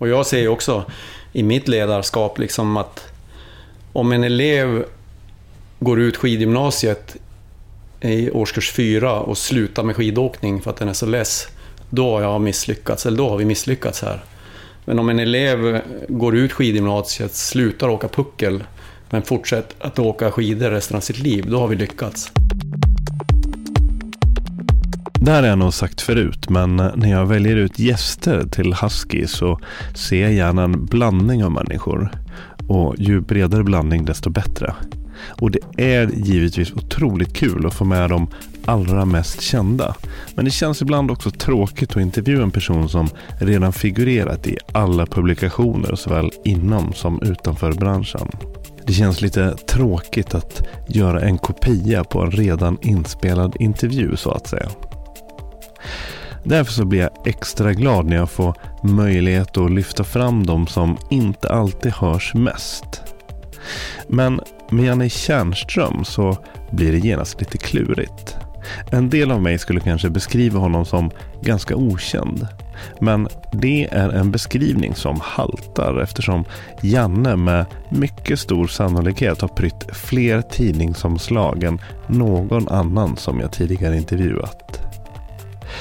Och jag ser ju också i mitt ledarskap liksom att om en elev går ut skidgymnasiet i årskurs fyra och slutar med skidåkning för att den är så less, då har jag misslyckats, eller då har vi misslyckats här. Men om en elev går ut skidgymnasiet, slutar åka puckel, men fortsätter att åka skidor resten av sitt liv, då har vi lyckats. Det här har jag nog sagt förut, men när jag väljer ut gäster till Husky så ser jag gärna en blandning av människor. Och ju bredare blandning desto bättre. Och det är givetvis otroligt kul att få med de allra mest kända. Men det känns ibland också tråkigt att intervjua en person som redan figurerat i alla publikationer såväl inom som utanför branschen. Det känns lite tråkigt att göra en kopia på en redan inspelad intervju så att säga. Därför så blir jag extra glad när jag får möjlighet att lyfta fram de som inte alltid hörs mest. Men med Janne Tjärnström så blir det genast lite klurigt. En del av mig skulle kanske beskriva honom som ganska okänd. Men det är en beskrivning som haltar eftersom Janne med mycket stor sannolikhet har prytt fler tidningsomslag än någon annan som jag tidigare intervjuat.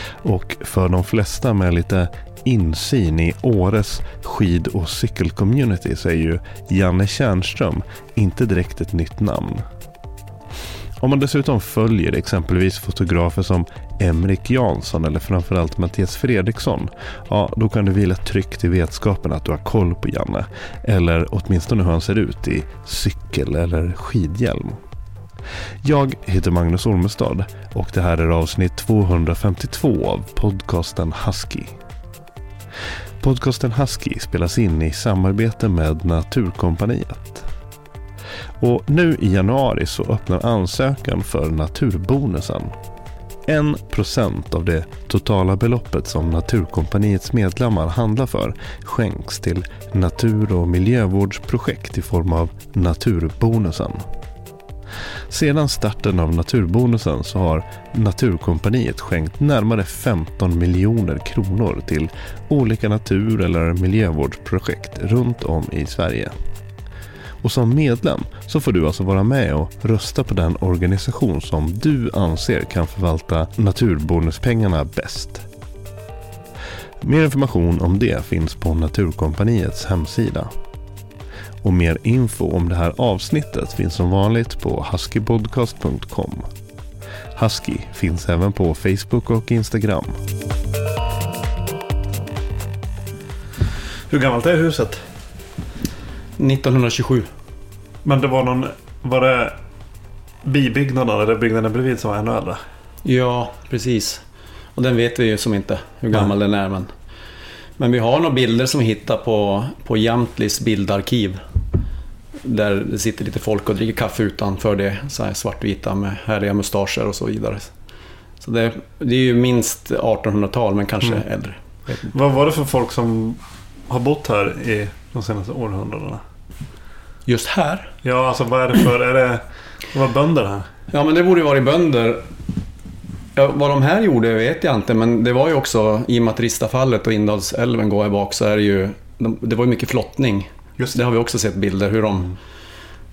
Och för de flesta med lite insyn i Åres skid och cykelcommunity så är ju Janne Tjärnström inte direkt ett nytt namn. Om man dessutom följer exempelvis fotografer som Emrik Jansson eller framförallt Mattias Fredriksson, ja då kan du vila tryggt i vetskapen att du har koll på Janne. Eller åtminstone hur han ser ut i cykel eller skidhjälm. Jag heter Magnus Ormestad och det här är avsnitt 252 av podcasten Husky. Podcasten Husky spelas in i samarbete med Naturkompaniet. Och nu i januari så öppnar ansökan för Naturbonusen. 1% av det totala beloppet som Naturkompaniets medlemmar handlar för skänks till natur och miljövårdsprojekt i form av Naturbonusen. Sedan starten av Naturbonusen så har Naturkompaniet skänkt närmare 15 miljoner kronor till olika natur eller miljövårdsprojekt runt om i Sverige. Och som medlem så får du alltså vara med och rösta på den organisation som du anser kan förvalta naturbonuspengarna bäst. Mer information om det finns på Naturkompaniets hemsida. Och mer info om det här avsnittet finns som vanligt på huskypodcast.com. Husky finns även på Facebook och Instagram. Hur gammalt är huset? 1927. Men det var någon... Var det bibyggnaden eller byggnaden bredvid som var ännu äldre? Ja, precis. Och den vet vi ju som inte hur gammal den är. Men, men vi har några bilder som vi hittar på, på Jamtlis bildarkiv. Där det sitter lite folk och dricker kaffe utanför det. Så här svartvita med härliga mustascher och så vidare. Så det, det är ju minst 1800-tal men kanske Mm. äldre. Vad var det för folk som har bott här i de senaste århundradena? Just här? Ja, alltså vad är det för... Är det... Det var bönder här. Ja, men det borde ju varit bönder. Ja, vad de här gjorde vet jag inte, men det var ju också, i och med att Ristafallet och Indalsälven går här bak, så är det ju... De, det var ju mycket flottning. Just Det har vi också sett bilder hur de...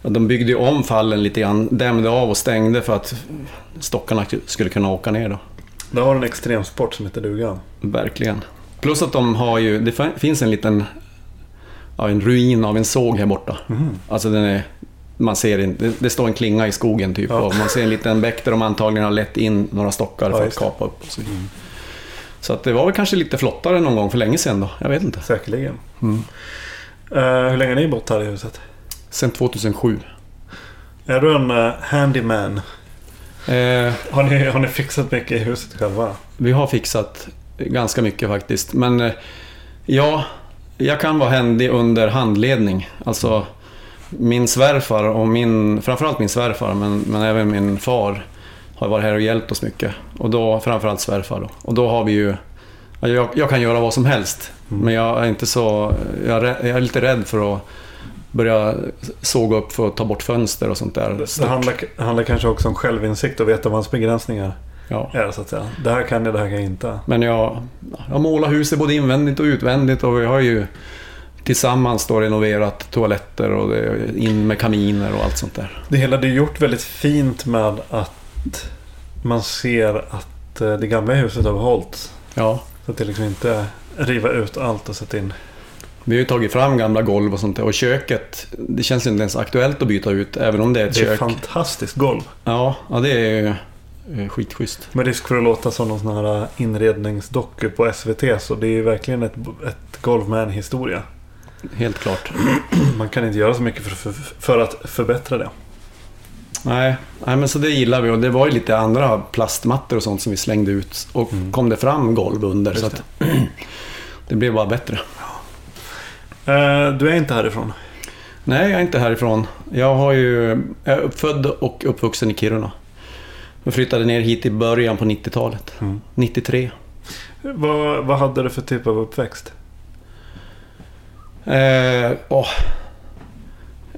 De byggde ju om fallen lite grann, dämde av och stängde för att stockarna skulle kunna åka ner då. Där har en extremsport som heter duga. Verkligen. Plus att de har ju, det fin- finns en liten ja, en ruin av en såg här borta. Alltså den är, man ser inte, det, det står en klinga i skogen typ Ja. och man ser en liten bäck där de antagligen har lett in några stockar Ja, för att det. kapa upp. Så. vidare. så att det var väl kanske lite flottare någon gång för länge sedan då, jag vet inte. Säkerligen. Mm. Eh, hur länge har ni bott här i huset? Sen 2007. Är du en uh, handyman? Eh, Har ni, har ni fixat mycket i huset själva? vi har fixat ganska mycket faktiskt. Men eh, ja, jag kan vara händig under handledning. Alltså min svärfar och min, framförallt min svärfar, men, men även min far har varit här och hjälpt oss mycket. Och då framförallt svärfar då. Och då har vi ju, jag, jag kan göra vad som helst. Men jag är inte så, jag är, jag är lite rädd för att börja såga upp för att ta bort fönster och sånt där. Det Stort. handlar, det handlar kanske också om självinsikt och veta vad ens begränsningar Ja. är så att säga. Det här kan jag, det här kan jag inte. Men jag, jag målar huset både invändigt och utvändigt och vi har ju tillsammans då renoverat toaletter och det in med kaminer och allt sånt där. Det hela det är gjort väldigt fint med att man ser att eh, det gamla huset har behållits. Ja, Så att det liksom inte riva ut allt och sätta in. vi har ju tagit fram gamla golv och sånt där och köket, det känns inte ens aktuellt att byta ut även om det är ett Det är kök. fantastiskt golv. Ja, ja, det är eh, skitschysst. Med risk för att låta som någon sån här inredningsdoku på SVT så det är ju verkligen ett, ett golv med en historia. Helt klart. Man kan inte göra så mycket för, för, för att förbättra det. Nej, nej, men så det gillar vi och det var ju lite andra plastmattor och sånt som vi slängde ut och kom det fram golv under Just så att det blev bara bättre. Eh, du är inte härifrån? Nej, jag är inte härifrån. Jag, har ju, jag är uppfödd och uppvuxen i Kiruna. Jag flyttade ner hit i början på 90-talet. Mm. 93. Vad, vad hade du för typ av uppväxt? Eh, åh.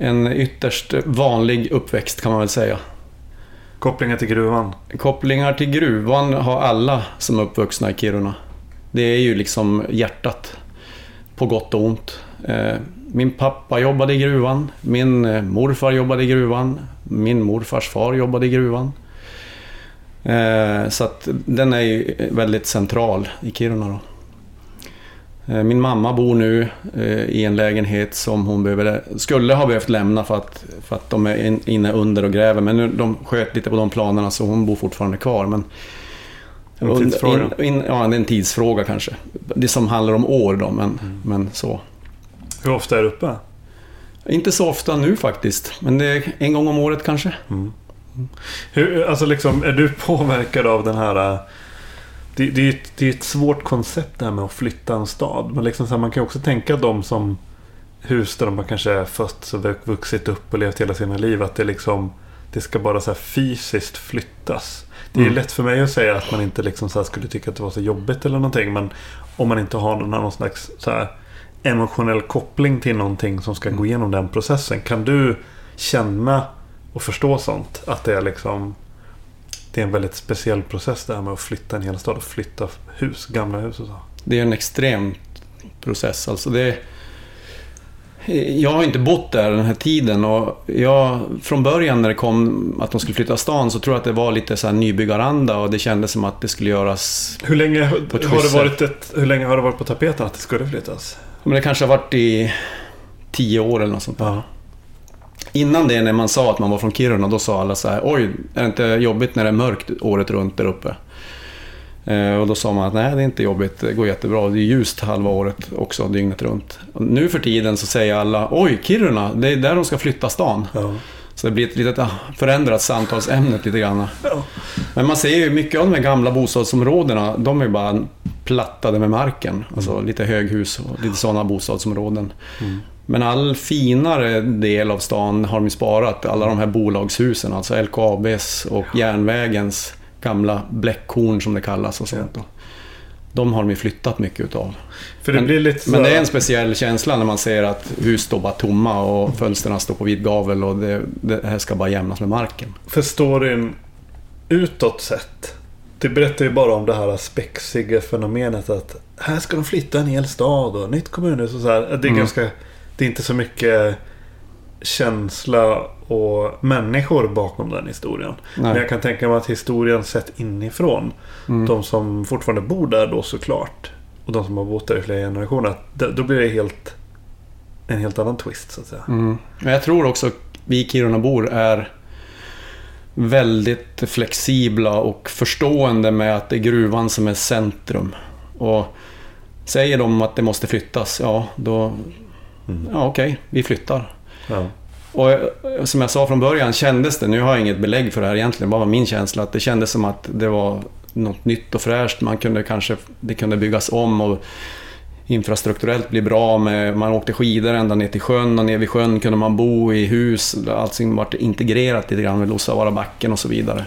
En ytterst vanlig uppväxt kan man väl säga. Kopplingar till gruvan? Kopplingar till gruvan har alla som är uppvuxna i Kiruna. Det är ju liksom hjärtat. På gott och ont. Eh, min pappa jobbade i gruvan. Min eh, morfar jobbade i gruvan. Min morfars far jobbade i gruvan. Eh, så att den är ju väldigt central i Kiruna då. Eh, Min mamma bor nu eh, i en lägenhet som hon behöver, skulle ha behövt lämna för att, för att de är in- inne under och gräver. Men nu, de sköt lite på de planerna så hon bor fortfarande kvar. Men En tidsfråga. In, in, ja, det är en tidsfråga kanske. Det som handlar om år då, men, men så. Hur ofta är du uppe? Inte så ofta nu faktiskt, men det är en gång om året kanske. Hur, alltså liksom, är du påverkad av den här... Det, det, är ett, det är ett svårt koncept det här med att flytta en stad. Men liksom så här, man kan också tänka de som hus där de bara kanske är fötts och vux- vuxit upp och levt hela sina liv. Att det liksom det ska bara så här fysiskt flyttas. Det är Mm. lätt för mig att säga att man inte liksom så skulle tycka att det var så jobbigt eller någonting. Men om man inte har någon, någon slags så emotionell koppling till någonting som ska gå igenom den processen. Kan du känna och förstå sånt? Att det är liksom det är en väldigt speciell process det här med att flytta en hel stad och flytta hus, gamla hus och så. Det är en extrem process. Alltså det, jag har inte bott där den här tiden och jag, från början när det kom att de skulle flytta stan så tror jag att det var lite så här nybyggaranda och det kändes som att det skulle göras... Hur länge, har det varit ett, hur länge har det varit på tapeten att det skulle flyttas? Men det kanske har varit i tio år eller något sånt. Ja. Innan det när man sa att man var från Kiruna, då sa alla så här Oj, är det inte jobbigt när det är mörkt året runt där uppe? Eh, och då sa man att nej, det är inte jobbigt, det går jättebra. Det är ljust halva året också, dygnet runt. Och nu för tiden så säger alla Oj, Kiruna, det är där de ska flytta stan. Ja. Så det blir ett litet ah, förändrat samtalsämnet lite grann. Ja. Men man ser ju mycket av de här gamla bostadsområdena, de är bara plattade med marken. Alltså lite höghus och lite sådana bostadsområden. Men all finare del av stan har de sparat. Alla de här bolagshusen, alltså LKABs och järnvägens gamla bläckhorn som det kallas och sånt. då. de har de ju flyttat mycket utav. Men- så Men det är en speciell känsla när man ser att hus står bara tomma och fönstren står på vid gavel och det, det här ska bara jämnas med marken. För storyn utåt sett. Det berättar ju bara om det här spexiga fenomenet att här ska de flytta en hel stad och nytt kommunhus och så här. Det är Mm. ganska... Det är inte så mycket känsla och människor bakom den historien. Men Nej. jag kan tänka mig att historien sett inifrån. Mm. De som fortfarande bor där då såklart. Och de som har bott där i flera generationer. Då blir det helt... En helt annan twist så att säga. Mm. Men jag tror också att vi Kirunabor är väldigt flexibla och förstående med att det är gruvan som är centrum. Och säger de att det måste flyttas, ja då... Ja okej, vi flyttar. Ja. Och eh, som jag sa från början kändes det, nu har jag inget belägg för det här egentligen, bara var min känsla, att det kändes som att det var något nytt och fräscht. Man kunde kanske, det kunde byggas om och infrastrukturellt bli bra med, man åkte skidor ända ner till sjön och ner vid sjön kunde man bo i hus. Allting vart integrerat lite grann med Lussavaara backen och så vidare.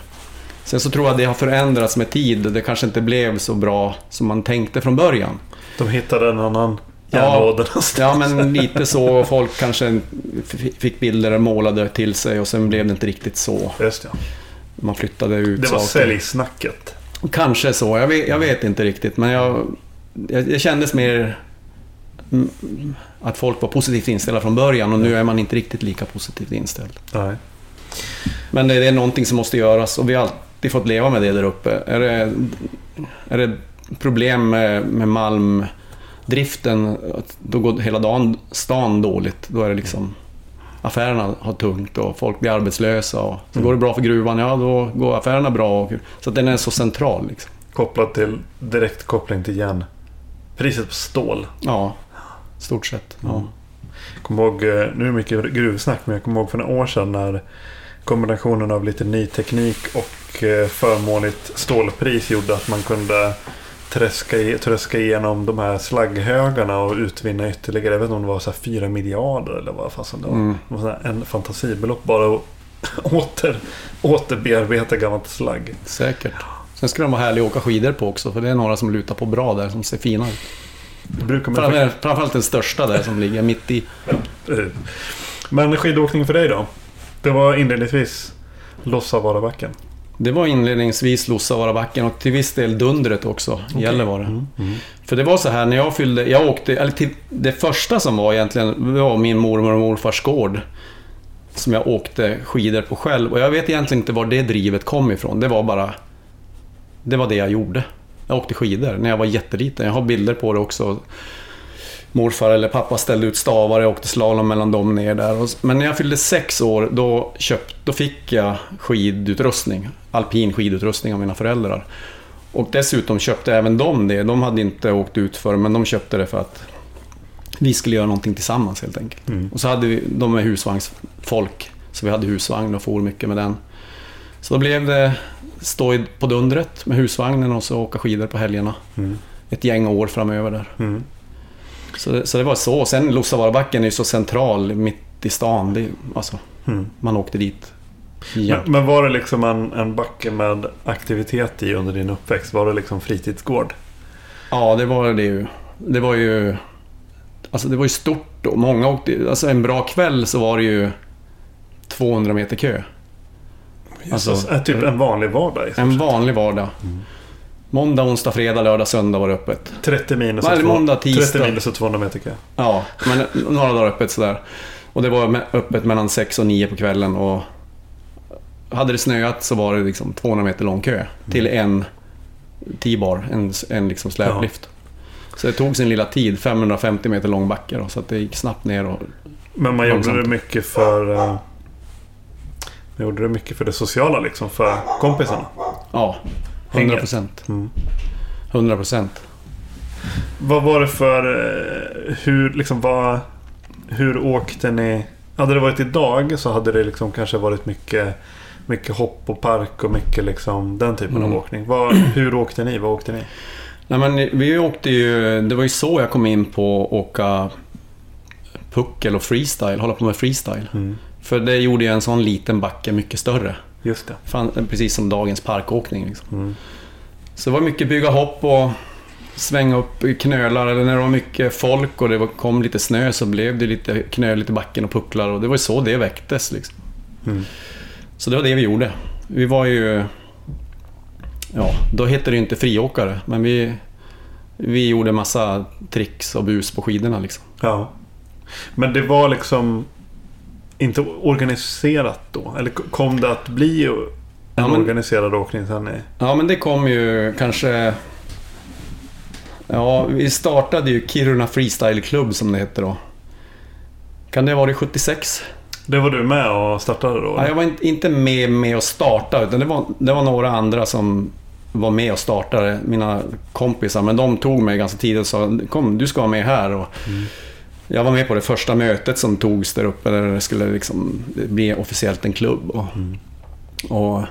Sen så tror jag att det har förändrats med tid. Det kanske inte blev så bra som man tänkte från början. De hittade en annan Ja. järnåder någonstans. Ja, men lite så. Folk kanske fick bilder målade till sig och sen blev det inte riktigt så. Just ja. Man flyttade ut Det var saker. säljsnacket. Kanske så. Jag vet, jag vet inte riktigt, men jag, jag, det kändes mer att folk var positivt inställda från början och nu är man inte riktigt lika positivt inställd. Nej. Men det är någonting som måste göras och vi har alltid fått leva med det där uppe. Är det, är det problem med, med malmdriften, att då går hela dagen, stan dåligt. Då är det liksom affärerna har tungt och folk blir arbetslösa. Och så Mm. går det bra för gruvan, ja då går affärerna bra. Och, så den är så central. Liksom. Kopplat till direkt koppling till järn. Priset på stål. Ja, stort sett. Ja. Mm. Kommer ihåg, eh, nu är det mycket gruvsnack, men jag kommer ihåg för några år sedan när kombinationen av lite ny teknik och eh, förmånligt stålpris gjorde att man kunde träska, tröska igenom de här slagghögarna och utvinna ytterligare, jag vet inte om det var så här 4 miljarder eller vad fasen det var. Mm. Det var en fantasibelopp bara att åter, återbearbeta gammalt slagg. Säkert. Sen ska de vara härliga att åka skidor på också, för det är några som lutar på bra där, som ser fina ut. Det brukar man Framför- Framförallt den största där som ligger mitt i. Eh, Men skidåkning för dig då? Det var inledningsvis Lossavaarabacken. Det var inledningsvis Lussavaarabacken och till viss del Dundret också, i Gällivare. Mm. För det var så här, när jag fyllde... Jag åkte... Eller till, det första som var egentligen var min mormor och morfars gård. Som jag åkte skidor på själv. Och jag vet egentligen inte var det drivet kom ifrån. Det var bara... Det var det jag gjorde. Jag åkte skidor när jag var jätteliten. Jag har bilder på det också. Morfar eller pappa ställde ut stavar, jag åkte slalom mellan dem ner där. Men när jag fyllde sex år, då, köpt, då fick jag skidutrustning. Alpin skidutrustning av mina föräldrar. Och dessutom köpte även de det. De hade inte åkt ut för men de köpte det för att vi skulle göra någonting tillsammans helt enkelt. Mm. Och så hade vi, de är husvagnsfolk, så vi hade husvagn och for mycket med den. Så då blev det stå på Dundret med husvagnen och så åka skidor på helgerna. Mm. Ett gäng år framöver där. Mm. Så, det- så det var så. Sen Lussavaarabacken är ju så central, mitt i stan. Det, alltså, Mm. man åkte dit jämt. Men, men var det liksom en, en backe med aktivitet i under din uppväxt? Var det liksom fritidsgård? Ja, det var det ju. Det var ju... Alltså det var ju stort då. Många åkte... Alltså en bra kväll så var det ju 200 meter kö. Alltså, Alltså, typ en vanlig vardag En vanlig vardag. Måndag, onsdag, fredag, lördag, söndag var det öppet. 30 minus, två- måndag, tisdag. 30 minus och 200 meter kö. Ja, men några dagar öppet sådär. Och det var öppet mellan 6 och 9 på kvällen och... Hade det snöat så var det liksom 200 meter lång kö till en T-bar, en, en liksom släplift. Så det tog sin lilla tid, 550 meter lång backe då, så att det gick snabbt ner och... Men man gjorde det mycket för... eh, Man gjorde det mycket för det sociala liksom, för kompisarna. Ja, 100 procent. Mm. 100 procent. Vad var det för... eh, Hur, liksom, vad, hur åkte ni? Hade det varit idag så hade det liksom kanske varit mycket, mycket hopp och park och mycket liksom den typen Mm. av åkning. Vad, hur åkte ni? Vad åkte ni? Nej men vi åkte ju... Det var ju så jag kom in på att åka puckel och freestyle, hålla på med freestyle. Mm. För det gjorde ju en sån liten backe mycket större. Just det. Fan, precis som dagens parkåkning. Liksom. Mm. Så det var mycket bygga hopp och svänga upp knölar eller när det var mycket folk och det kom lite snö så blev det lite knöligt i backen och pucklar och det var ju så det väcktes. Liksom. Mm. Så det var det vi gjorde. Vi var ju... Ja, då hette det ju inte friåkare, men vi, vi gjorde massa tricks och bus på skidorna liksom. Ja. Men det var liksom inte organiserat då? Eller kom det att bli en Ja, men- organiserad åkning sen? Ja, men det kom ju kanske... Ja, vi startade ju Kiruna Freestyle Club som det hette då. Kan det ha varit 76? Det var du med och startade då? Ja, jag var inte- med, med och starta utan det var, det var några andra som var med och startade, mina kompisar. Men de tog mig ganska tidigt och sa kom du ska vara med här. Och Jag var med på det första mötet som togs där uppe där det skulle liksom bli officiellt en klubb. Och, och,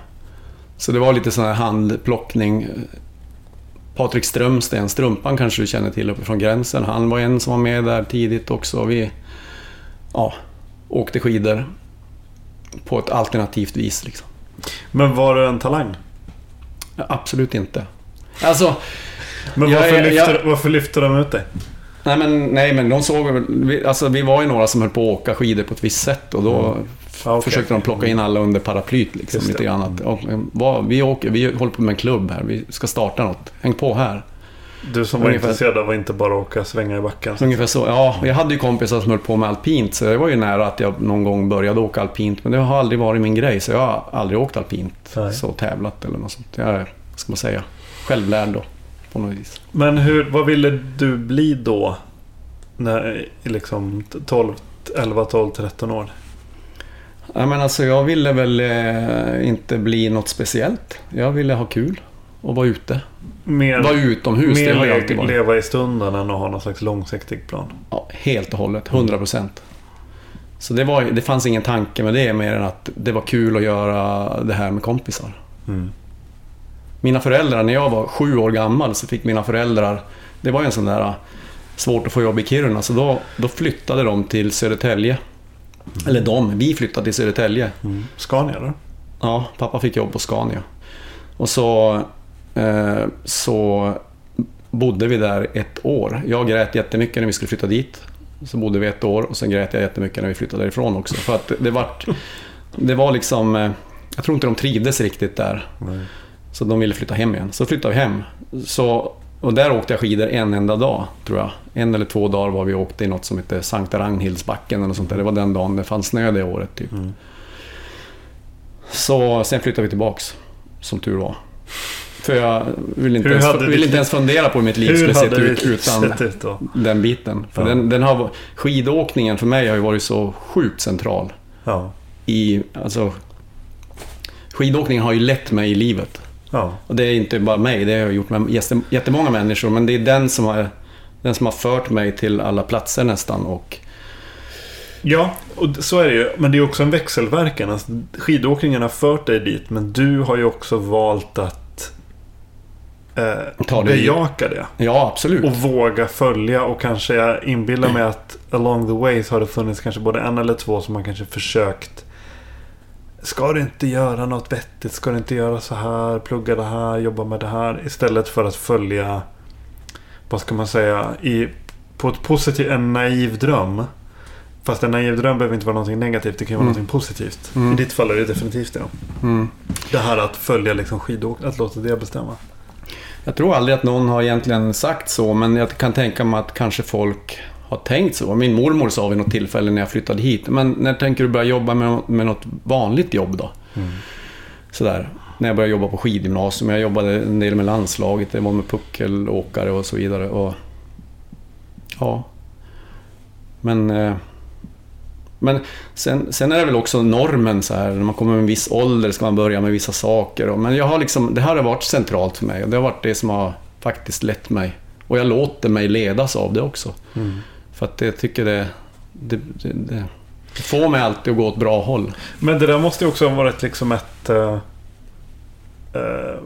så det var lite sån här handplockning. Patrik Strömsten, Strumpan kanske du känner till uppe från gränsen. Han var en som var med där tidigt också. Vi ja, åkte skidor på ett alternativt vis. Liksom. Men var du en talang? Absolut inte. Alltså, Men varför, ja, lyfter, ja. varför lyfter de ut dig? Nej men, nej, men de såg väl... Vi, alltså, vi var ju några som höll på att åka skidor på ett visst sätt och då Ja, okej. försökte de plocka in alla under paraplyt. Liksom, lite grann att, och, vad, vi, åker, vi håller på med en klubb här, vi ska starta något. Häng på här. Du som var Ungefär. intresserad av att inte bara åka svänga i backen. Så ungefär så. Ja, jag hade ju kompisar som höll på med alpint, så det var ju nära att jag någon gång började åka alpint. Men det har aldrig varit min grej, så jag har aldrig åkt alpint. Nej. Så tävlat eller något sånt. Jag är, vad ska man säga, självlärd då. På något vis. Men hur, vad ville du bli då? När, liksom 12, 11, 12, 13 år? Ja, men alltså, jag ville väl eh, inte bli något speciellt. Jag ville ha kul och vara ute. Mer, Vara utomhus, det mer har jag alltid varit. leva i stunden än att ha någon slags långsiktig plan. Ja, helt och hållet, 100 procent. Så det, var, det fanns ingen tanke med det mer än att det var kul att göra det här med kompisar. Mm. Mina föräldrar, när jag var sju år gammal så fick mina föräldrar, det var ju en sån där svårt att få jobb i Kiruna, så då, då flyttade de till Södertälje. Eller de, vi flyttade till Södertälje. Mm. Scania då? Ja, pappa fick jobb på Scania. Och så, eh, så bodde vi där ett år. Jag grät jättemycket när vi skulle flytta dit. Så bodde vi ett år och sen grät jag jättemycket när vi flyttade därifrån också. För att det var, det var liksom... eh, Jag tror inte de trivdes riktigt där. Nej. Så de ville flytta hem igen. Så flyttade vi hem. Så, och där åkte jag skidor en enda dag, tror jag. En eller två dagar var vi och åkte i något som heter Sankta Ragnhildsbacken eller något sånt där. Det var den dagen det fanns snö det året, typ. Mm. Så sen flyttade vi tillbaks, som tur var. För jag ville inte, Hur ens, ville inte ens fundera på hur mitt liv skulle sett ut utan sett ut den biten. För Ja. den, den har, skidåkningen för mig har ju varit så sjukt central. Ja. I, alltså, skidåkningen har ju lett mig i livet. Ja. Och det är inte bara mig, det har jag gjort med jätte- jättemånga människor. Men det är den som har, den som har fört mig till alla platser nästan. Och, Ja, och så är det ju. Men det är också en växelverkan. Alltså, skidåkningen har fört dig dit, men du har ju också valt att eh, Ta det i- bejaka det. ja, absolut. Och våga följa och kanske jag inbillar mig att along the way så har det funnits kanske både en eller två som man kanske försökt Ska du inte göra något vettigt? Ska du inte göra så här? Plugga det här? Jobba med det här? Istället för att följa Vad ska man säga? I, på ett positivt, en naiv dröm. Fast en naiv dröm behöver inte vara någonting negativt. Det kan ju vara Mm. någonting positivt. Mm. I ditt fall är det definitivt det. Mm. Det här att följa liksom skidåkning. Att låta det bestämma. Jag tror aldrig att någon har egentligen sagt så, men jag kan tänka mig att kanske folk har tänkt så. Min mormor sa vid något tillfälle när jag flyttade hit, men när tänker du börja jobba med, med något vanligt jobb då? Sådär. När jag började jobba på skidgymnasium, jag jobbade en del med landslaget, det var med puckelåkare och så vidare. Och, ja. Men, eh, men sen, sen är det väl också normen så här, när man kommer med en viss ålder ska man börja med vissa saker. Och, men jag har liksom, det här har varit centralt för mig och det har varit det som har faktiskt lett mig. Och jag låter mig ledas av det också. För att jag tycker det, det, det, det, det får mig alltid att gå åt bra håll. Men det där måste ju också ha varit liksom ett... eh, eh,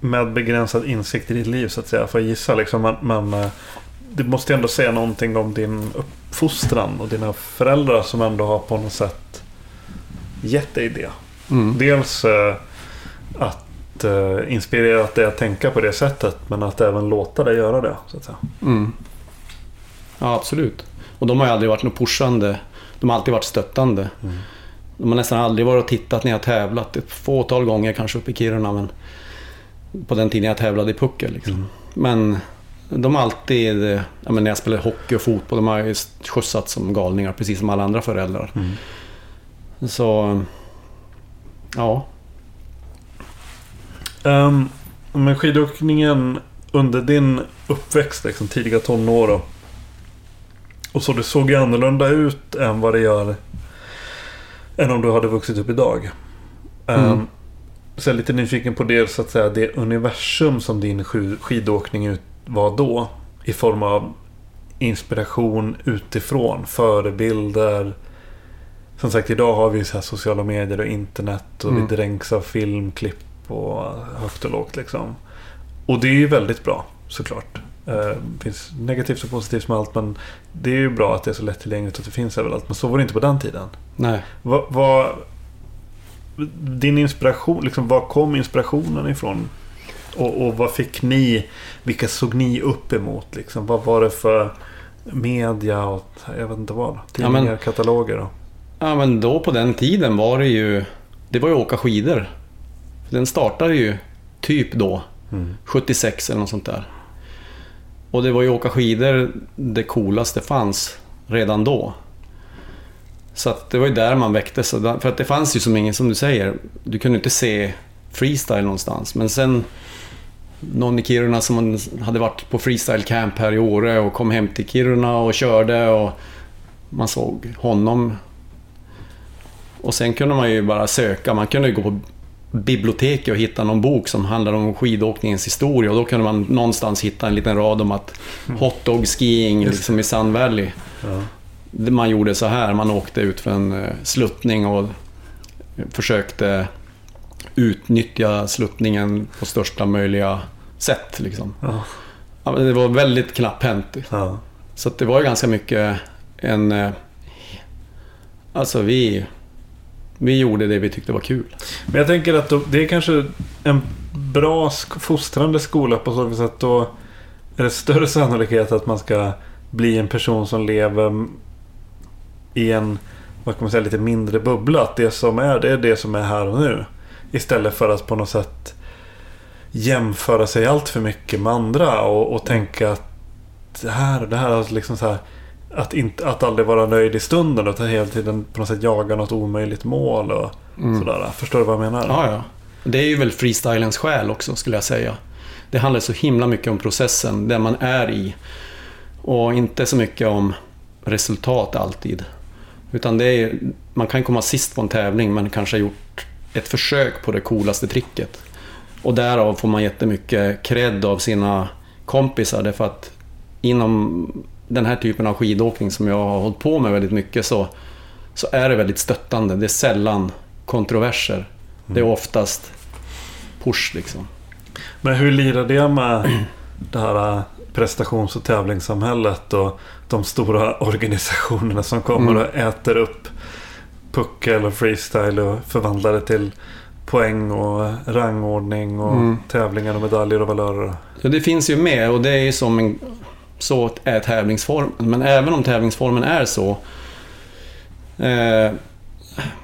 med begränsad insikt i ditt liv så att säga. För att gissa liksom. Men, men eh, det måste ju ändå säga någonting om din uppfostran och dina föräldrar som ändå har på något sätt gett dig det. Mm. Dels att uh, inspirerat dig att tänka på det sättet. Men att även låta dig göra det. Så att säga. Mm. Ja, absolut. Och de har ju aldrig varit något pushande. De har alltid varit stöttande. Mm. De har nästan aldrig varit och tittat när jag tävlat. Ett fåtal gånger kanske uppe i Kiruna. Men på den tiden jag tävlade i puckel. Liksom. Mm. Men de har alltid, ja, när jag spelade hockey och fotboll, de har ju skjutsat som galningar. Precis som alla andra föräldrar. Mm. Så, ja. Um, men skidåkningen under din uppväxt, liksom, tidiga tonår då. Och så det såg ju annorlunda ut än vad det gör än om du hade vuxit upp idag. Um, Mm. Så jag är lite nyfiken på det, så att säga, det universum som din sk- skidåkning var då. I form av inspiration utifrån, förebilder. Som sagt, idag har vi så sociala medier och internet och Mm. vi dränks av filmklipp och högt och lågt liksom. Och det är ju väldigt bra, såklart. Eh, Det finns negativt och positivt med allt, men det är ju bra att det är så lättillgängligt och att det finns överallt. Men så var det inte på den tiden. Nej. Vad, vad, din inspiration, liksom, var kom inspirationen ifrån? Och, och vad fick ni, vilka såg ni upp emot? Liksom? Vad var det för media och jag vet inte vad? Tidningar, men- kataloger? Och, Ja, men då på den tiden var det ju... Det var ju åka skidor. Den startade ju typ då, mm. 76 eller något sånt där. Och det var ju åka skidor det coolaste fanns redan då. Så att det var ju där man väcktes. För att det fanns ju som ingen, som du säger, du kunde inte se freestyle någonstans. Men sen någon i Kiruna som hade varit på freestyle camp här i Åre och kom hem till Kiruna och körde och man såg honom. Och sen kunde man ju bara söka, man kunde ju gå på biblioteket och hitta någon bok som handlar om skidåkningens historia och då kunde man någonstans hitta en liten rad om att hotdog skiing liksom i Sun Valley. ja. Man gjorde så här, man åkte ut för en eh, sluttning och försökte utnyttja sluttningen på största möjliga sätt. Liksom. Ja. Det var väldigt knapphänt. Ja. Så det var ju ganska mycket en... eh, Alltså vi... Vi gjorde det vi tyckte var kul. Men jag tänker att det är kanske en bra fostrande skola på så vis att då är det större sannolikhet att man ska bli en person som lever i en vad kan man säga, lite mindre bubbla. Att det som är, det är det som är här och nu. Istället för att på något sätt jämföra sig allt för mycket med andra och, och tänka att det här, och det här alltså liksom så här att, inte, att aldrig vara nöjd i stunden utan hela tiden på något sätt jaga något omöjligt mål och sådär. Förstår du vad jag menar? Mm. Ja, ja. Det är ju väl freestylens själ också, skulle jag säga. Det handlar så himla mycket om processen, där man är i. Och inte så mycket om resultat alltid. Utan det är, man kan komma sist på en tävling, men kanske ha gjort ett försök på det coolaste tricket. Och därav får man jättemycket cred av sina kompisar, därför att inom den här typen av skidåkning som jag har hållit på med väldigt mycket så, så är det väldigt stöttande. Det är sällan kontroverser. Det är oftast push liksom. Men hur lirar det med det här äh, prestations och tävlingssamhället och de stora organisationerna som kommer Mm. och äter upp puckel och freestyle och förvandlar det till poäng och rangordning och Mm. tävlingar och medaljer och valörer. Ja, det finns ju med och det är ju som en... Så är tävlingsformen. Men även om tävlingsformen är så. Eh,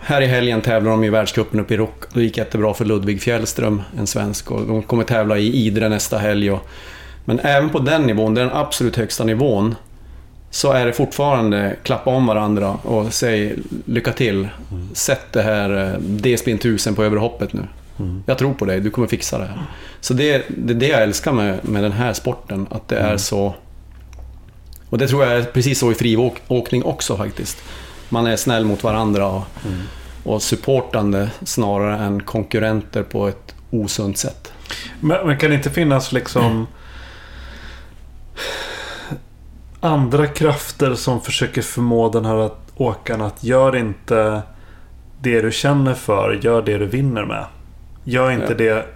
här i helgen tävlar de i världscupen uppe i Rock. Det gick jättebra för Ludvig Fjällström, en svensk. Och de kommer tävla i Idre nästa helg. Och, men även på den nivån, det den absolut högsta nivån. Så är det fortfarande klappa om varandra och säg lycka till. Sätt det här eh, D-spin 1000 på överhoppet nu. Mm. Jag tror på dig, du kommer fixa det här. Så det, det är det jag älskar med, med den här sporten, att det är så... Och det tror jag är precis så i friåkning också faktiskt. Man är snäll mot varandra och, och supportande snarare än konkurrenter på ett osunt sätt. Men, men kan det inte finnas liksom andra krafter som försöker förmå den här att- åkaren att gör inte det du känner för, gör det du vinner med. Gör inte Ja. det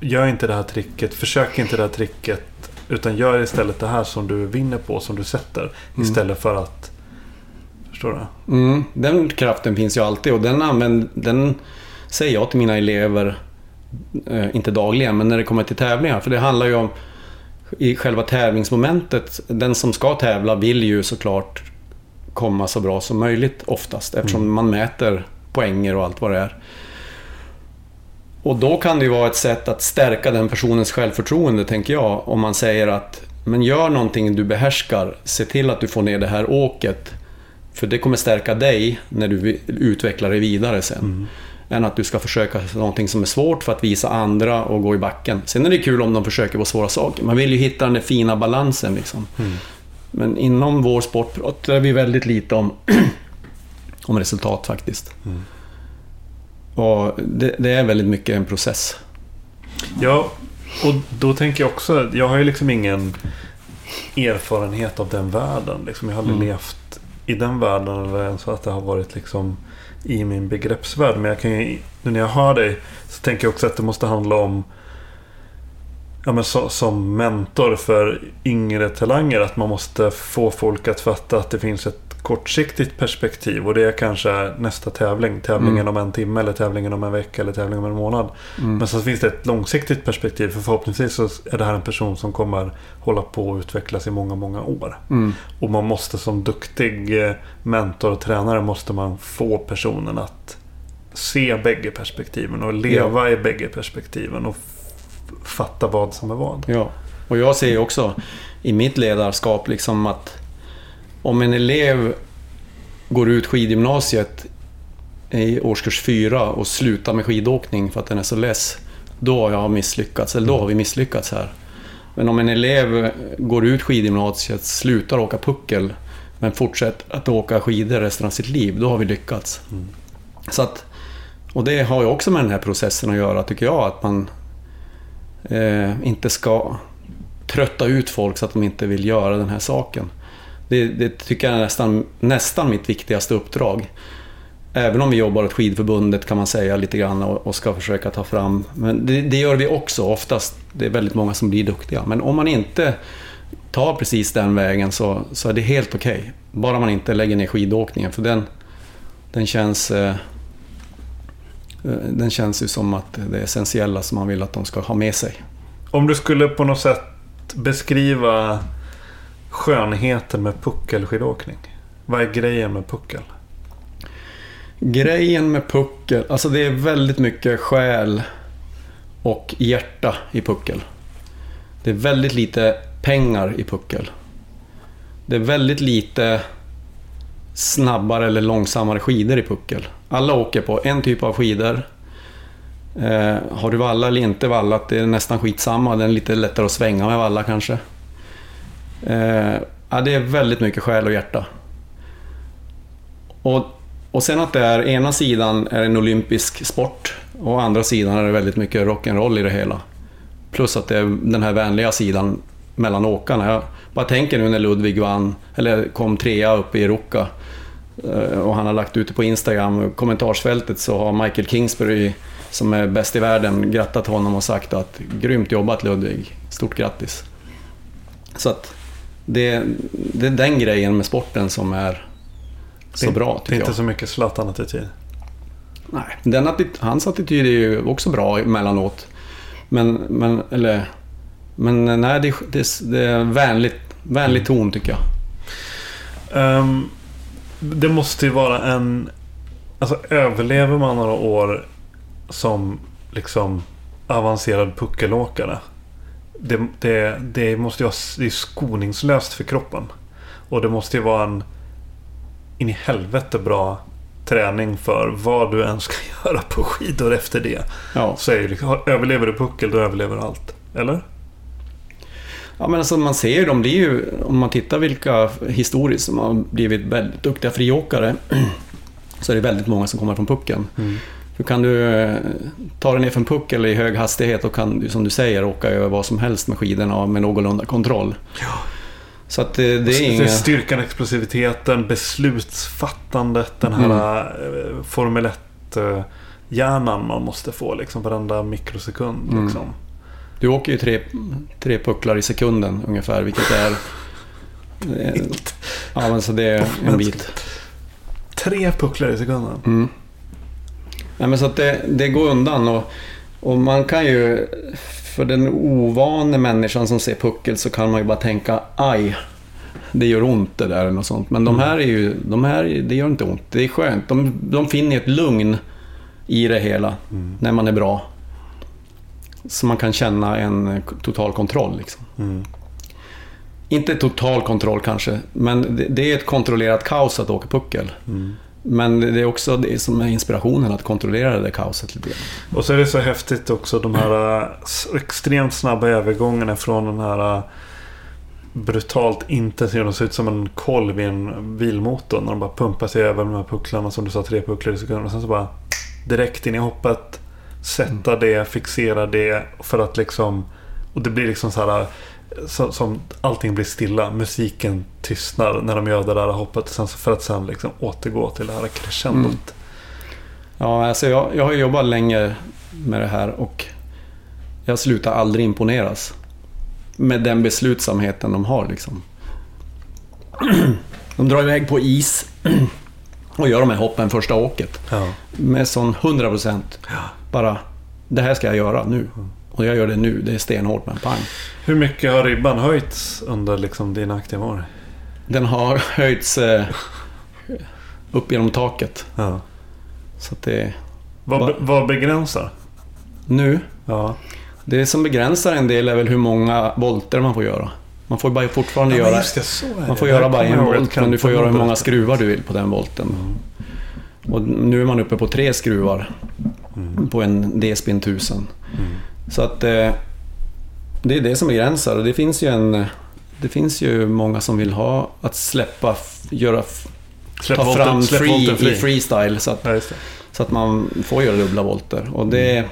Gör inte det här tricket, försök inte det här tricket. Utan gör istället det här som du vinner på, som du sätter. Istället för att... Förstår du? Mm, den kraften finns ju alltid och den, använd, den säger jag till mina elever eh, inte dagligen, men när det kommer till tävlingar. För det handlar ju om i själva tävlingsmomentet, den som ska tävla vill ju såklart komma så bra som möjligt oftast eftersom Mm. man mäter poänger och allt vad det är. Och då kan det ju vara ett sätt att stärka den personens självförtroende, tänker jag. Om man säger att, men gör någonting du behärskar. Se till att du får ner det här åket. För det kommer stärka dig när du utvecklar dig vidare sen. Än att du ska försöka någonting som är svårt för att visa andra och gå i backen. Sen är det kul om de försöker på svåra saker. Man vill ju hitta den där fina balansen liksom. Men inom vår sport pratar vi väldigt lite om, om resultat faktiskt. Och det, det är väldigt mycket en process. Ja, och då tänker jag också, jag har ju liksom ingen erfarenhet av den världen. Liksom. Jag har aldrig Mm. levt i den världen eller ens att det har varit liksom i min begreppsvärld. Men jag kan ju, nu när jag hör dig så tänker jag också att det måste handla om ja, men så, som mentor för yngre talanger. Att man måste få folk att fatta att det finns ett kortsiktigt perspektiv. Och det är kanske nästa tävling. Tävlingen Mm. om en timme eller tävlingen om en vecka eller tävlingen om en månad. Men så finns det ett långsiktigt perspektiv. För förhoppningsvis så är det här en person som kommer hålla på och utvecklas i många, många år. Mm. Och man måste som duktig eh, mentor och tränare måste man få personen att se bägge perspektiven och leva i bägge perspektiven och fatta vad som är vad. Ja, och jag ser ju också i mitt ledarskap liksom att om en elev går ut skidgymnasiet i årskurs fyra och slutar med skidåkning för att den är så less, då har jag misslyckats, eller då har vi misslyckats här. Men om en elev går ut skidgymnasiet, slutar åka puckel, men fortsätter att åka skidor resten av sitt liv, då har vi lyckats. Så att, och det har ju också med den här processen att göra, tycker jag, att man eh, inte ska trötta ut folk så att de inte vill göra den här saken. Det, det tycker jag är nästan, nästan mitt viktigaste uppdrag. Även om vi jobbar åt skidförbundet kan man säga lite grann och, och ska försöka ta fram. Men det, det gör vi också oftast. Det är väldigt många som blir duktiga. Men om man inte tar precis den vägen så, så är det helt okej. Bara man inte lägger ner skidåkningen för den, den känns... Eh, eh den känns ju som att det är essentiella som man vill att de ska ha med sig. Om du skulle på något sätt beskriva skönheten med puckelskidåkning. Vad är grejen med puckel? Grejen med puckel, alltså det är väldigt mycket själ och hjärta i puckel. Det är väldigt lite pengar i puckel. Det är väldigt lite snabbare eller långsammare skidor i puckel. Alla åker på en typ av skidor. Eh, har du valla eller inte vallat, det är nästan skitsamma. Den är lite lättare att svänga med valla kanske. Eh, ja, det är väldigt mycket själ och hjärta. Och, och sen att det är ena sidan är en olympisk sport och andra sidan är det väldigt mycket rock'n'roll i det hela. Plus att det är den här vänliga sidan mellan åkarna. Jag bara tänker nu när Ludvig vann, eller kom trea uppe i Ruka eh, och han har lagt ut det på Instagram, kommentarsfältet så har Michael Kingsbury som är bäst i världen grattat honom och sagt att grymt jobbat Ludvig, stort grattis. Så att det, det är den grejen med sporten som är så Det- bra Det är tycker inte jag. så mycket Zlatan-attityd. Nej, den attit- hans attityd är ju också bra emellanåt. Men, men, eller, men nej, det, det, det är vänligt, vänlig ton tycker jag. Ehm, det måste ju vara en... Alltså överlever man några år som liksom avancerad puckelåkare. Det, det, det måste ju vara det är skoningslöst för kroppen. Och det måste ju vara en in i helvete bra träning för vad du än ska göra på skidor efter det. Ja. Så är det, liksom, överlever du puckel, då överlever du allt. Eller? Ja, men alltså man ser ju, de blir ju, om man tittar vilka historiskt som har blivit väldigt duktiga friåkare, så är det väldigt många som kommer från pucken. För kan du eh, ta dig ner för en puckel i hög hastighet och kan du, som du säger, åka över vad som helst med skidorna med någorlunda kontroll. Så att det, det Det är inga... styrkan, explosiviteten, beslutsfattandet, den här mm. Formel 1-hjärnan man måste få liksom varenda mikrosekund. Mm. Liksom. Du åker ju tre, tre pucklar i sekunden ungefär, vilket är- Ja, men så det är en bit. Tre pucklar i sekunden. Mm. Nej, men så det, det går undan och Och man kan ju, för den ovane människan som ser puckel så kan man ju bara tänka aj, det gör ont det där eller något sånt. Men de Mm. här är ju, de här, det gör inte ont. Det är skönt. De, de finner ett lugn i det hela Mm. när man är bra. Så man kan känna en total kontroll liksom. Mm. Inte total kontroll kanske, men det, det är ett kontrollerat kaos att åka puckel. Mm. Men det är också det som är inspirationen, att kontrollera det där kaoset lite grann. Och så är det så häftigt också de här extremt snabba övergångarna från den här äh, brutalt intensiva. De ser ut som en kolv i en bilmotor. När de bara pumpar sig över de här pucklarna som du sa, tre pucklar i sekunden. Och sen så bara direkt in i hoppet. Sätta det, fixera det för att liksom... Och det blir liksom så här... Som, som allting blir stilla. Musiken tystnar när de gör det där hoppet. Sen, för att sen liksom återgå till det här crescendot. Mm. Ja, alltså jag, jag har jobbat länge med det här och jag slutar aldrig imponeras. Med den beslutsamheten de har liksom. De drar iväg på is och gör de här hoppen första åket. Ja. Med sån 100 procent. Bara, det här ska jag göra nu. Och jag gör det nu. Det är stenhårt men pang. Hur mycket har ribban höjts under liksom dina aktiva år? Den har höjts eh, upp genom taket. Ja. Så det... Vad, Va- vad begränsar? Nu, Ja. det som begränsar en del är väl hur många volter man får göra. Man får bara fortfarande Ja, göra... det, Man får göra bara en volt, men du får göra hur många skruvar du vill på den volten. Och nu är man uppe på tre skruvar på en D-spin 1000. Så att eh, det är det som begränsar. Och det finns ju en... Det finns ju många som vill ha att släppa, göra, Släpp ta volten- fram släpp free, i freestyle så att, Ja, så att man får göra dubbla volter. Och det,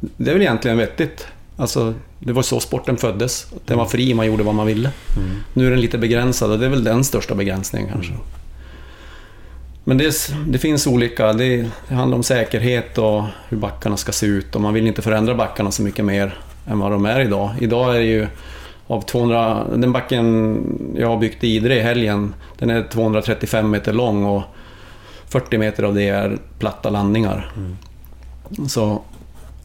det är väl egentligen vettigt. Alltså, det var så sporten föddes. Den var fri, man gjorde vad man ville. Nu är den lite begränsad och det är väl den största begränsningen kanske. Men det, det finns olika, det, det handlar om säkerhet och hur backarna ska se ut och man vill inte förändra backarna så mycket mer än vad de är idag. Idag är det ju av 200, den backen jag har byggt i Idre i helgen, den är 235 meter lång och 40 meter av det är platta landningar. Så,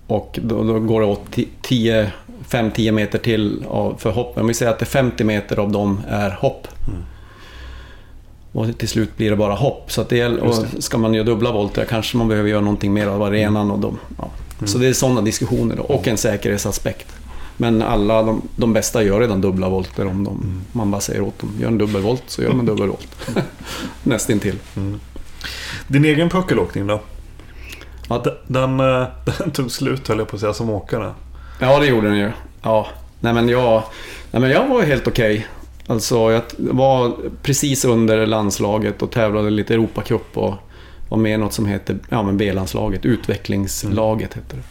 och då, då går det åt 10, 5-10 meter till av, för hopp. Om vi säger att det är 50 meter av dem är hopp. Och till slut blir det bara hopp. Så att det, är- och ska man göra dubbla volter kanske man behöver göra någonting mer av arenan. Och de, ja. Så det är sådana diskussioner då, och en säkerhetsaspekt. Men alla de, de bästa gör redan dubbla volter om de, man bara säger åt dem, gör en dubbelvolt så gör de en dubbelvolt. Nästintill. Din egen puckelåkning då? Ja, D- Den, eh, den tog slut höll jag på att säga som åkare. Ja, det gjorde den ju. Ja. Nej, men jag, nej, men jag var helt okej. Alltså, jag var precis under landslaget och tävlade lite Europacup och var med i något som heter ja, men B-landslaget. Utvecklingslaget hette det.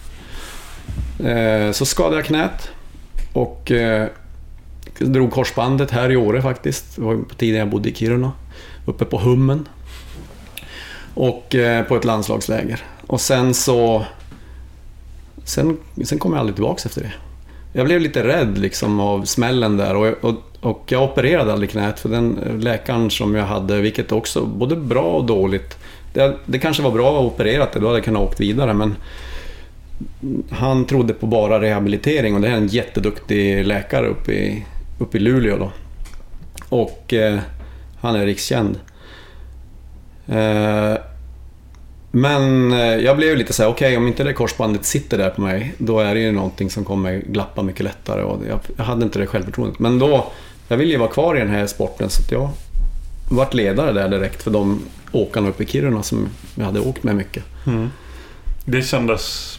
Eh, så skadade jag knät och eh, drog korsbandet här i Åre faktiskt. Det var på tiden jag bodde i Kiruna. Uppe på Hummen. Och eh, på ett landslagsläger. Och sen så... Sen, sen kom jag aldrig tillbaka efter det. Jag blev lite rädd liksom av smällen där och, och, och jag opererade aldrig knät för den eh, läkaren som jag hade, vilket också både bra och dåligt. Det, det kanske var bra att ha opererat det, då hade jag kunnat åkt vidare men han trodde på bara rehabilitering och det är en jätteduktig läkare uppe i, uppe i Luleå då. Och eh, han är rikskänd. Eh, men eh, jag blev lite så här: okej om inte det korsbandet sitter där på mig, då är det ju någonting som kommer glappa mycket lättare. Och jag, hade inte det självförtroendet. Men då, jag ville ju vara kvar i den här sporten så att jag vart ledare där direkt för de åkarna uppe i Kiruna som jag hade åkt med mycket. Mm. Det kändes,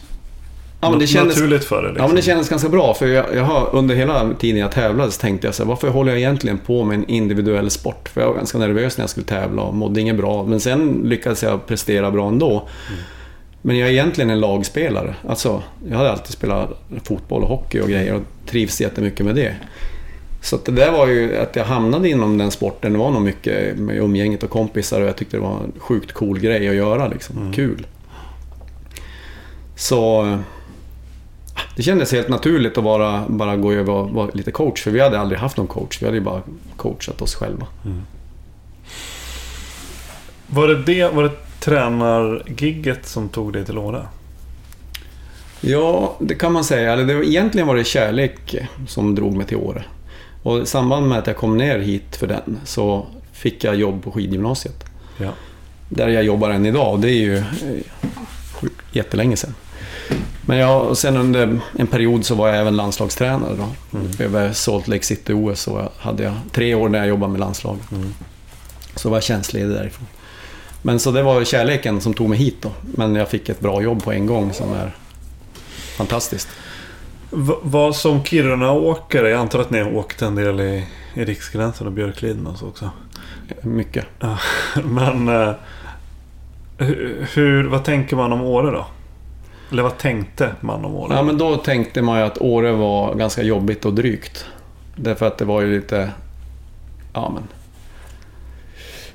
Ja, men det kändes, naturligt för dig. Liksom. Ja, men det kändes ganska bra. För jag, jag har, under hela tiden jag tävlade så tänkte jag så här, varför håller jag egentligen på med en individuell sport? För jag var ganska nervös när jag skulle tävla och mådde inget bra. Men sen lyckades jag prestera bra ändå. Men jag är egentligen en lagspelare. Alltså, jag hade alltid spelat fotboll och hockey och grejer och trivs jättemycket med det. Så att det där var ju, att jag hamnade inom den sporten, det var nog mycket med umgänget och kompisar och jag tyckte det var en sjukt cool grej att göra liksom. Kul. Så det kändes helt naturligt att bara, bara gå över och vara lite coach. För vi hade aldrig haft någon coach. Vi hade ju bara coachat oss själva. Var det det, var det tränargigget som tog dig till Åre? Ja, det kan man säga. Eller det, var- egentligen var det kärlek som drog mig till Åre. Och i samband med att jag kom ner hit för den så fick jag jobb på skidgymnasiet. Ja. Där jag jobbar än idag. Och det är ju eh, jättelänge sedan. Men jag, och sen under en period så var jag även landslagstränare då. Över Salt Lake City-OS så hade jag tre år när jag jobbade med landslaget. Så var jag tjänstledig därifrån. Men så det var kärleken som tog mig hit då. Men jag fick ett bra jobb på en gång som är fantastiskt. V- vad som Kiruna-åkare, jag antar att ni har åkt en del i, i Riksgränsen och Björkliden och så också. Mycket. Ja, Men eh, hur, hur, vad tänker man om Åre då? Eller vad tänkte man om Åre? Ja, men då tänkte man ju att Åre var ganska jobbigt och drygt. Därför att det var ju lite... Ja, men...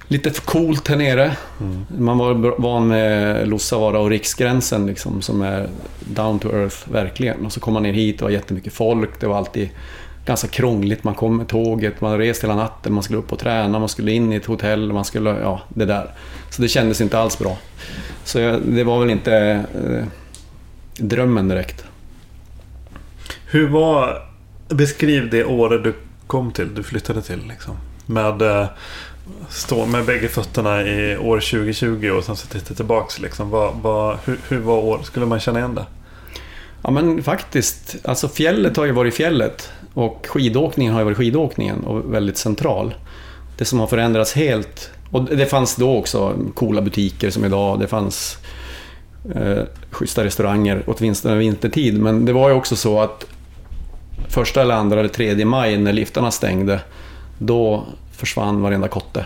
Lite för coolt här nere. Man var van med Lussavaara och Riksgränsen liksom, som är down to earth verkligen. Och så kom man ner hit och det var jättemycket folk. Det var alltid ganska krångligt. Man kom med tåget, man reste hela natten, man skulle upp och träna, man skulle in i ett hotell, man skulle... Ja, det där. Så det kändes inte alls bra. Så det var väl inte eh, drömmen direkt. Hur var... Beskriv det Åre du kom till, du flyttade till liksom. Med, eh, stå med bägge fötterna i år 2020 och sen så titta tillbaks liksom. Vad, vad, hur, hur var Åre? Skulle man känna igen det? Ja men faktiskt, alltså fjället har ju varit fjället och skidåkningen har ju varit skidåkningen och väldigt central. Det som har förändrats helt, och det fanns då också coola butiker som idag, det fanns eh, schyssta restauranger åtminstone vintertid, men det var ju också så att första eller andra eller tredje maj när liftarna stängde, då försvann varenda kotte.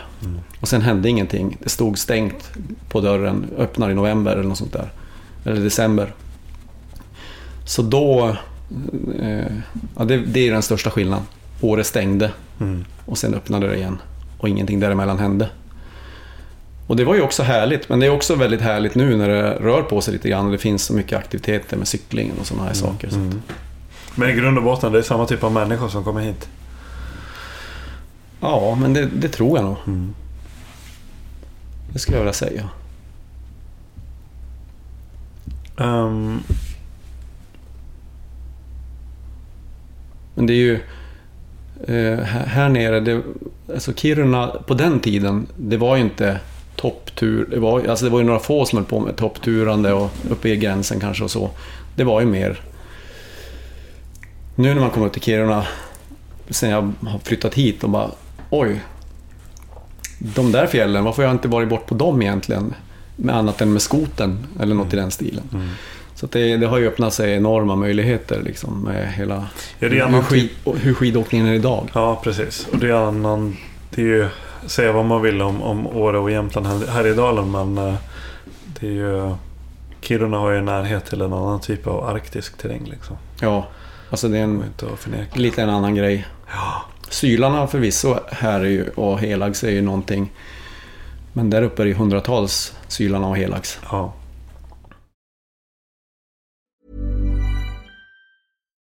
Och sen hände ingenting. Det stod stängt på dörren, öppnar i november eller något sånt där. Eller december. Så då... Eh, ja, det, det är den största skillnaden. Året stängde och sen öppnade det igen. Och ingenting däremellan hände. Och det var ju också härligt, men det är också väldigt härligt nu när det rör på sig lite grann och det finns så mycket aktiviteter med cyklingen och sådana här saker. Så att, Men i grund och botten, det är samma typ av människor som kommer hit. ja, men det, det tror jag nog. Det skulle jag vilja säga. Ehm, Men det är ju... Eh, här, här nere, det, alltså Kiruna på den tiden, det var ju inte topptur. Det var, alltså det var ju några få som höll på med toppturande och uppe i gränsen kanske och så. Det var ju mer... Nu när man kommer upp till Kiruna, sen jag har flyttat hit och bara oj. De där fjällen, varför har jag inte varit bort på dem egentligen? Med annat än med skoten eller något i den stilen. Så att det, det har ju öppnat sig enorma möjligheter liksom med hela... Ja, hur, skid, hur skidåkningen är idag. ja, precis. Och det är annan... Det är ju... Säga vad man vill om, om Åre och Jämtland här, Härjedalen men eh, det är ju... Kiruna har ju närhet till en annan typ av arktisk terräng liksom. Ja, alltså det är en lite en annan grej. Ja. Sylarna förvisso här är ju, och Helags är ju någonting. Men där uppe är det ju hundratals Sylarna och Helags. ja.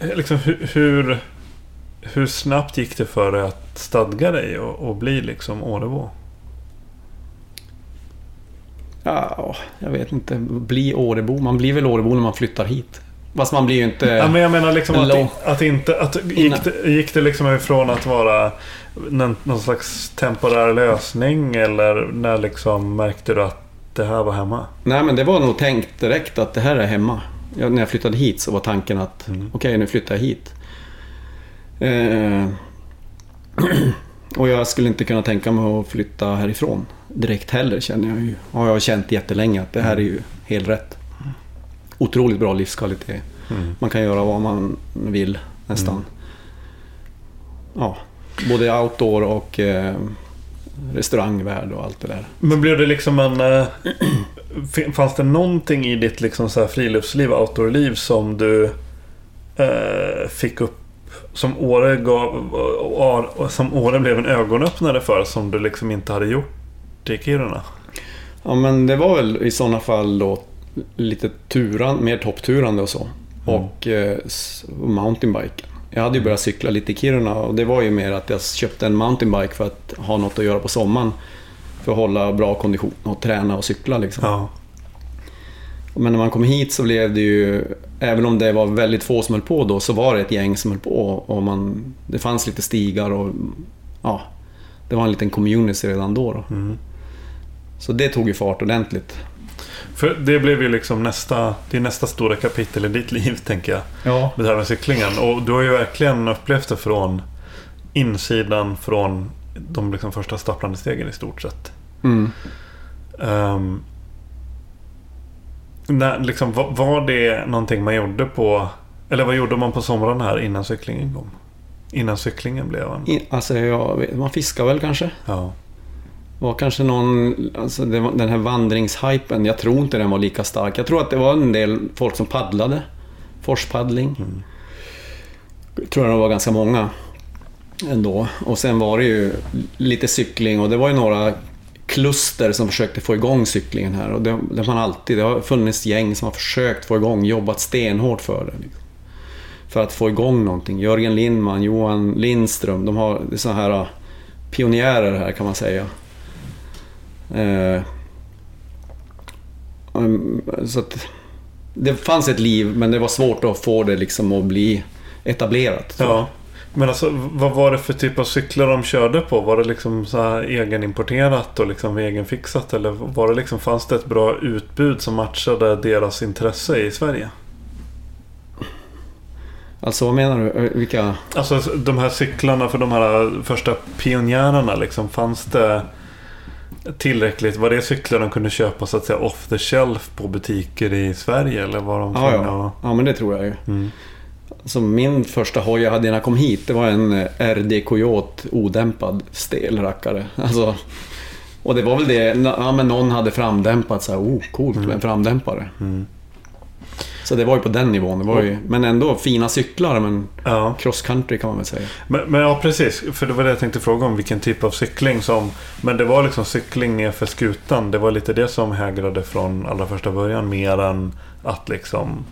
liksom, hur, hur, hur snabbt gick det för dig att stadga dig och, och bli liksom Årebo? Ja, jag vet inte. Bli Årebo. Man blir väl Årebo när man flyttar hit. Fast man blir ju inte... Ja, men jag menar liksom att, att inte... Att, gick, det, gick det liksom ifrån att vara någon, någon slags temporär lösning eller när liksom märkte du att det här var hemma? Nej, men det var nog tänkt direkt att det här är hemma. Ja, när jag flyttade hit så var tanken att okej, nu flyttar jag hit. Eh, och jag skulle inte kunna tänka mig att flytta härifrån direkt heller känner jag ju. Har jag känt jättelänge att det här är ju helt rätt. Otroligt bra livskvalitet. Man kan göra vad man vill nästan. Ja, både outdoor och eh, restaurangvärld och allt det där. Men blev det liksom en... fin- Fanns det någonting i ditt liksom så här friluftsliv, outdoorliv som du eh, fick upp som Åre gav, och som Åre blev en ögonöppnare för som du liksom inte hade gjort i Kiruna? Ja men det var väl i sådana fall då lite turan, mer toppturande och så. Och eh, mountainbiken. Jag hade ju börjat cykla lite i Kiruna och det var ju mer att jag köpte en mountainbike för att ha något att göra på sommaren. För att hålla bra kondition och träna och cykla liksom. Ja. Men när man kom hit så blev det ju, även om det var väldigt få som höll på då, så var det ett gäng som höll på. Och man, det fanns lite stigar och ja, det var en liten community redan då. då. Så det tog ju fart ordentligt. För det blev ju liksom nästa, det är nästa stora kapitel i ditt liv tänker jag. Ja. Det här med cyklingen. Och du har ju verkligen upplevt det från insidan från de liksom första stapplande stegen i stort sett. Mm. Ehm, när, liksom, var, det någonting man gjorde på... Eller vad gjorde man på somrarna här innan cyklingen kom? Innan cyklingen blev en... I- Alltså, jag vet, man fiskar väl kanske. Ja var kanske någon, alltså det var, den här vandringshypen, jag tror inte den var lika stark. Jag tror att det var en del folk som paddlade. Forspaddling. Jag tror det var ganska många ändå. Och sen var det ju lite cykling och det var ju några kluster som försökte få igång cyklingen här. Och det, det har man alltid, det har funnits gäng som har försökt få igång, jobbat stenhårt för det. Liksom. För att få igång någonting. Jörgen Lindman, Johan Lindström, de har, det här ah, pionjärer här kan man säga. Eh, um, så att det fanns ett liv men det var svårt att få det liksom att bli etablerat. ja. Men alltså vad var det för typ av cyklar de körde på? Var det liksom så här egenimporterat och liksom egenfixat? Eller var det liksom, fanns det ett bra utbud som matchade deras intresse i Sverige? Alltså vad menar du? Eh, Vilka? Alltså de här cyklarna för de här första pionjärerna liksom. Fanns det tillräckligt? Var det cyklar de kunde köpa så att säga off the shelf på butiker i Sverige? Eller var de Ja, ja. ja, men det tror jag ju. Mm. Alltså min första hoj jag hade innan jag kom hit, det var en eh, RD Coyote odämpad stel rackare. Alltså, och det var väl det, ja men någon hade framdämpat så här, oh coolt med en framdämpare. Mm. Så det var ju på den nivån. Det var ju, men ändå fina cyklar, men Ja. cross country kan man väl säga. Men, men ja, precis. För det var det jag tänkte fråga om. Vilken typ av cykling som... Men det var liksom cykling nerför skutan. Det var lite det som hägrade från allra första början. Mer än att liksom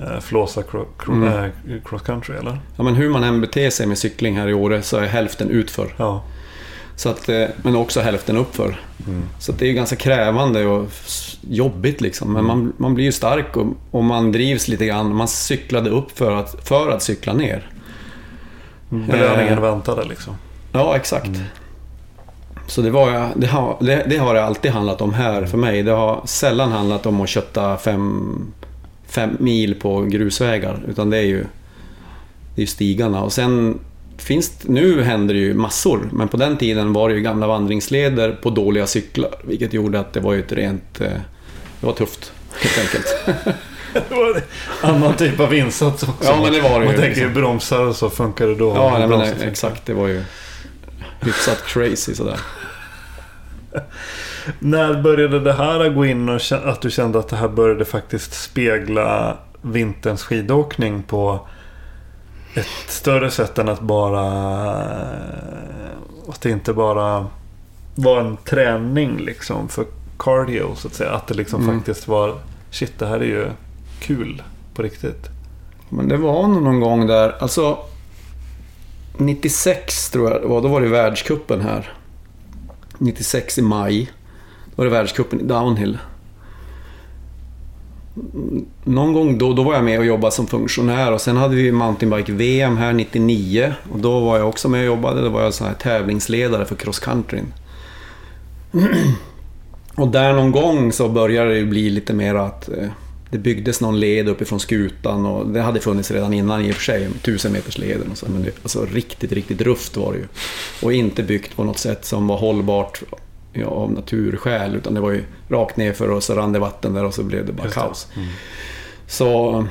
eh, flåsa cro, cro, Mm. eh, cross country, eller? Ja, men hur man än beter sig med cykling här i Åre så är hälften utför. Ja. Så att, eh, men också hälften uppför. Mm. Så det är ju ganska krävande och jobbigt liksom. Men man, man blir ju stark och, och man drivs lite grann. Man cyklade upp för att, för att cykla ner. Belöningen Eh. väntade liksom. Ja, exakt. Så det, var, det, har, det, det har det alltid handlat om här för mig. Det har sällan handlat om att kötta fem, fem mil på grusvägar. Utan det är ju, det är ju stigarna. Och sen finns nu händer det ju massor. Men på den tiden var det ju gamla vandringsleder på dåliga cyklar. Vilket gjorde att det var ju ett rent... eh, Det var tufft, helt enkelt. Det var en annan typ av insats också. Ja, men det var det Man ju, tänker ju liksom. bromsar och så funkar det då. ja, nej, men Bromsar- exakt. Det var ju hyfsat crazy sådär. När började det här gå in och att du kände att det här började faktiskt spegla vinterns skidåkning på ett större sätt än att bara... Att det inte bara var en träning liksom för cardio så att säga. Att det liksom Mm. faktiskt var shit det här är ju kul på riktigt. Men det var nog någon gång där, alltså 96 tror jag det var, då var det världskuppen här. 96 i maj. Då var det världscupen i downhill. Någon gång då, då var jag med och jobbade som funktionär och sen hade vi mountainbike-VM här 99. Och då var jag också med och jobbade. Då var jag så här tävlingsledare för cross-countryn. Och där någon gång så började det bli lite mer att eh, det byggdes någon led uppifrån skutan och det hade funnits redan innan i och för sig, tusen meters leden och så, men det, alltså riktigt, riktigt rufft var det ju. Och inte byggt på något sätt som var hållbart ja, av naturskäl, utan det var ju rakt nerför och så rann det vatten där och så blev det bara Just det. kaos. Så...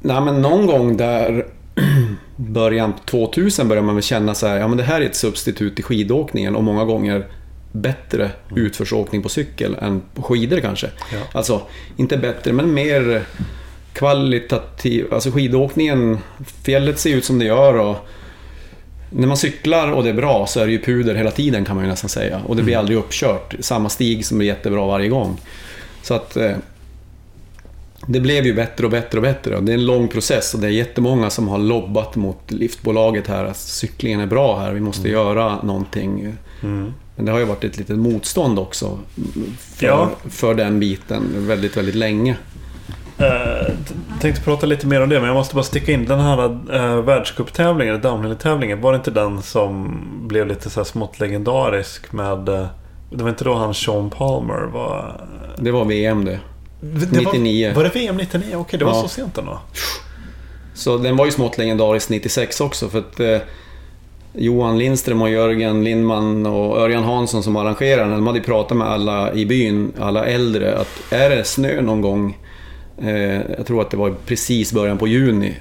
Nej men någon gång där början på 2000 började man väl känna så här, ja men det här är ett substitut till skidåkningen och många gånger bättre utförsåkning på cykel än på skidor kanske. Ja. Alltså, inte bättre, men mer kvalitativ. Alltså skidåkningen, fjället ser ut som det gör och när man cyklar och det är bra så är det ju puder hela tiden kan man ju nästan säga. Och det blir aldrig uppkört. Samma stig som är jättebra varje gång. Så att eh, det blev ju bättre och bättre och bättre. Och det är en lång process och det är jättemånga som har lobbat mot liftbolaget här. Att cyklingen är bra här, vi måste göra någonting. Mm. Men det har ju varit ett litet motstånd också för, Ja. för den biten väldigt, väldigt länge. T- tänkte prata lite mer om det men jag måste bara sticka in den här uh, världscuptävlingen, downhill-tävlingen. Var det inte den som blev lite så här smått legendarisk med... eh, det var inte då han Sean Palmer var... Det var VM det. Det 99. Var, var det VM 99? Okej, det var Ja. så sent ändå. Så den var ju smått legendarisk 96 också för att eh, Johan Lindström och Jörgen Lindman och Örjan Hansson som arrangerar den, de hade ju pratat med alla i byn, alla äldre, att är det snö någon gång, Eh, jag tror att det var precis början på juni,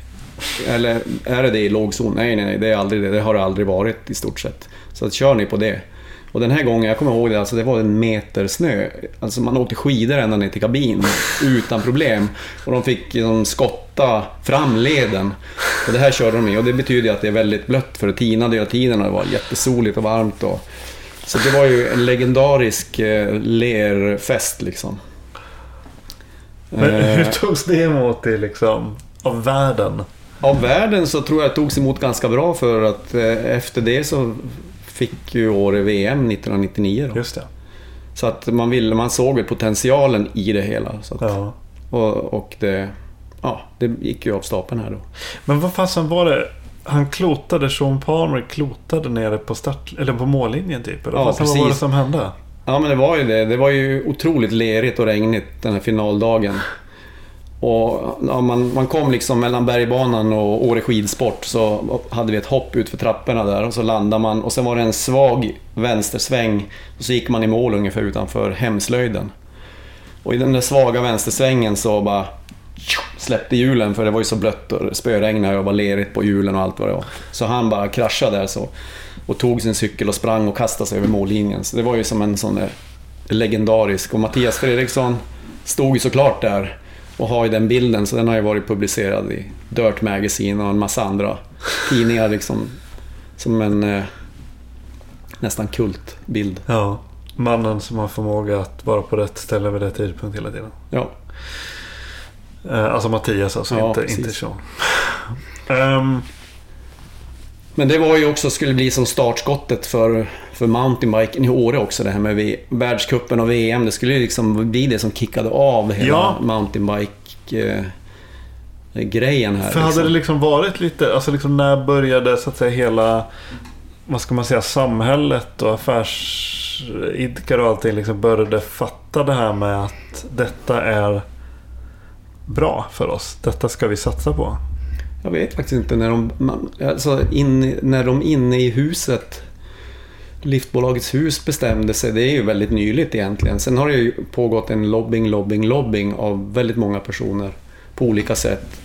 eller är det det i lågzon? Nej, nej, nej, det är aldrig det. Det har det aldrig varit i stort sett. Så att kör ni på det. Och den här gången, jag kommer ihåg det, alltså det var en meter snö. Alltså man åkte skidor ända ner till kabin utan problem. Och de fick liksom skotta fram leden. Och det här körde de i. Och det betyder ju att det är väldigt blött för det tinade hela tiden och det var jättesoligt och varmt. Och... Så det var ju en legendarisk eh, lerfest liksom. Men Eh, hur togs det emot i liksom, av världen? Av världen så tror jag det togs emot ganska bra för att eh, efter det så fick ju Åre VM 1999. Då. Just det. Så att man, ville, man såg väl potentialen i det hela. Så att, Ja. och, och det, ja, det gick ju av stapeln här då. Men vad fasen var det? Han klotade, Sean Palmer klotade nere på, start, eller på mållinjen typ? Eller Ja, vad var det som hände? Ja men det var ju det. Det var ju otroligt lerigt och regnigt den här finaldagen. Och ja, man, man kom liksom mellan bergbanan och Åre skidsport så hade vi ett hopp ut för trapporna där och så landade man och sen var det en svag vänstersväng och så gick man i mål ungefär utanför hemslöjden. Och i den där svaga vänstersvängen så bara släppte hjulen för det var ju så blött och spöregnade och var lerigt på hjulen och allt vad det var. Så han bara kraschade där så och tog sin cykel och sprang och kastade sig över mållinjen. Så det var ju som en sån där legendarisk. Och Mattias Fredriksson stod ju såklart där och har ju den bilden, så den har ju varit publicerad i Dirt Magazine och en massa andra tidningar liksom. Som en eh, nästan kultbild. Ja. Mannen som har förmåga att vara på rätt ställe vid rätt tidpunkt hela tiden. Ja, Eh, alltså Mattias alltså, Ja, inte, precis. inte Sean. Ehm, Men det var ju också, skulle bli som startskottet för, för mountainbiken i Åre också, det här med v- världscupen och VM. Det skulle ju liksom bli det som kickade av hela Ja. mountainbike-grejen här. för hade liksom. det liksom varit lite, alltså liksom när började så att säga hela, vad ska man säga, samhället och affärsidkare och allting liksom började fatta det här med att detta är bra för oss. Detta ska vi satsa på. Jag vet faktiskt inte när de... Man, alltså in, när de inne i huset, liftbolagets hus bestämde sig. Det är ju väldigt nyligt egentligen. Sen har det ju pågått en lobbying, lobbying, lobbying av väldigt många personer på olika sätt.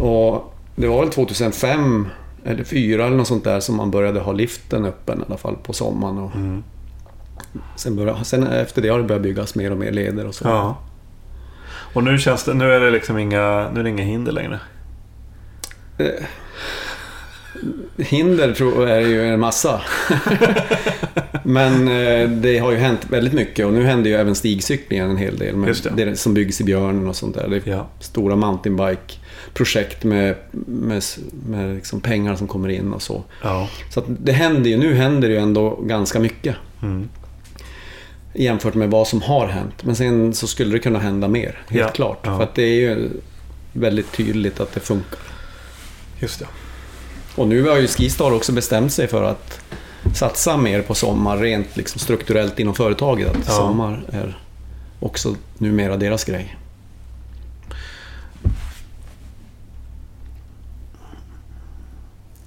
Och det var väl 2005 eller 2004 eller något sånt där som man började ha liften öppen i alla fall på sommaren. Och sen, började, sen efter det har det börjat byggas mer och mer leder och så. Ja. Och nu känns det, nu är det liksom inga, nu är det inga hinder längre. Hinder tror jag är ju en massa. Men eh, det har ju hänt väldigt mycket och nu händer ju även stigcyklingen en hel del. Med det. det. som byggs i Björnen och sånt där. Det är Ja. stora mountainbike-projekt med, med, med liksom pengar som kommer in och så. Ja. Så det händer ju, nu händer det ju ändå ganska mycket. Mm. Jämfört med vad som har hänt. Men sen så skulle det kunna hända mer, helt Ja. klart. För att det är ju väldigt tydligt att det funkar. Just det. Och nu har ju Skistar också bestämt sig för att satsa mer på sommar rent liksom strukturellt inom företaget. Att Ja. sommar är också numera deras grej.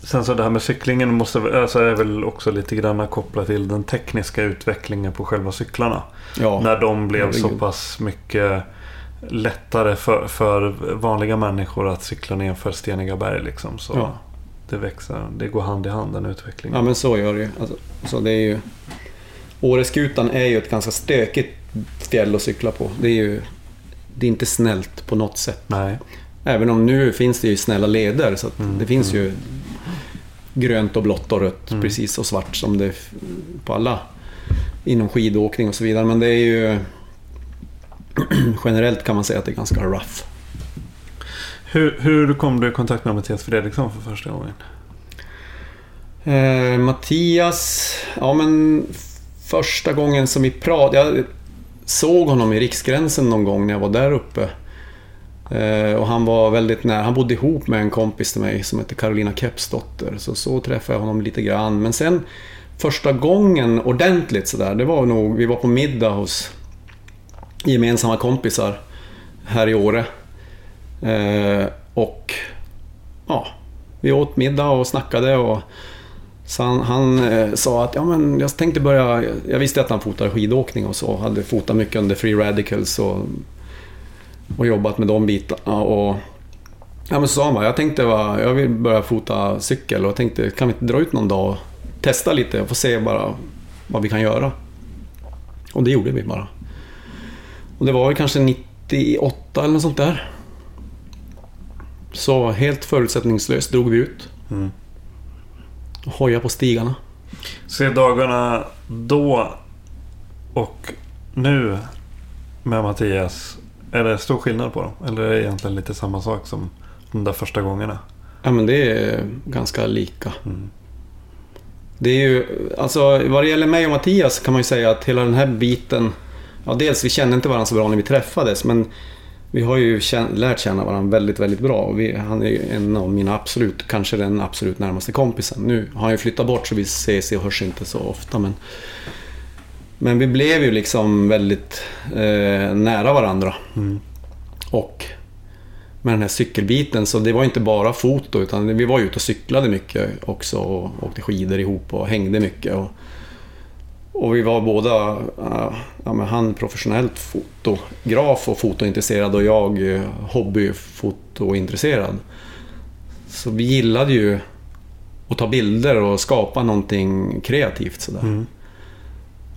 Sen så det här med cyklingen måste, alltså är väl också lite grann kopplat till den tekniska utvecklingen på själva cyklarna. Ja, När de blev så pass mycket lättare för, för vanliga människor att cykla ner för steniga berg. Liksom. Så Ja. det växer, det går hand i hand den utvecklingen. ja, men så gör det ju. Alltså, så det är ju... Åreskutan är ju ett ganska stökigt fjäll att cykla på. Det är ju... Det är inte snällt på något sätt. Nej. Även om nu finns det ju snälla leder så Mm, det finns ju grönt och blått och rött Mm. precis och svart som det är på alla inom skidåkning och så vidare. Men det är ju generellt kan man säga att det är ganska rough. Hur, hur kom du i kontakt med Mattias Fredriksson för första gången? Eh, Mattias, ja men första gången som vi pratade, jag såg honom i Riksgränsen någon gång när jag var där uppe. Eh, och han var väldigt nära, han bodde ihop med en kompis till mig som heter Carolina Kepsdotter. Så så träffade jag honom lite grann. Men sen första gången ordentligt sådär, det var nog, vi var på middag hos gemensamma kompisar här i Åre. Eh, och ja, vi åt middag och snackade och så han, han eh, sa att ja, men jag tänkte börja... Jag visste att han fotade skidåkning och så. Hade fotat mycket under Free Radicals och, och jobbat med de bitarna. Och, ja, men så sa han bara, jag tänkte va, jag vill börja fota cykel och tänkte kan vi inte dra ut någon dag och testa lite och få se bara vad vi kan göra. Och det gjorde vi bara. Och det var väl kanske 98 eller något sånt där. Så helt förutsättningslöst drog vi ut. Mm. Och hojade på stigarna. Se dagarna då och nu med Mattias. Är det stor skillnad på dem? Eller är det egentligen lite samma sak som de där första gångerna? Ja, men det är ganska lika. Mm. Det är ju, alltså vad det gäller mig och Mattias kan man ju säga att hela den här biten... Ja, dels vi kände inte varandra så bra när vi träffades, men vi har ju kän, lärt känna varandra väldigt, väldigt bra. Och Vi, han är ju en av mina absolut, kanske den absolut närmaste kompisen. Nu har han ju flyttat bort så vi ses och hörs inte så ofta, men... Men vi blev ju liksom väldigt eh, nära varandra. Mm. Och med den här cykelbiten, så det var inte bara foto utan vi var ute och cyklade mycket också och åkte skidor ihop och hängde mycket. Och, och vi var båda, äh, ja, han professionellt fotograf och fotointresserad och jag eh, hobbyfotointresserad. Så vi gillade ju att ta bilder och skapa någonting kreativt sådär. Mm.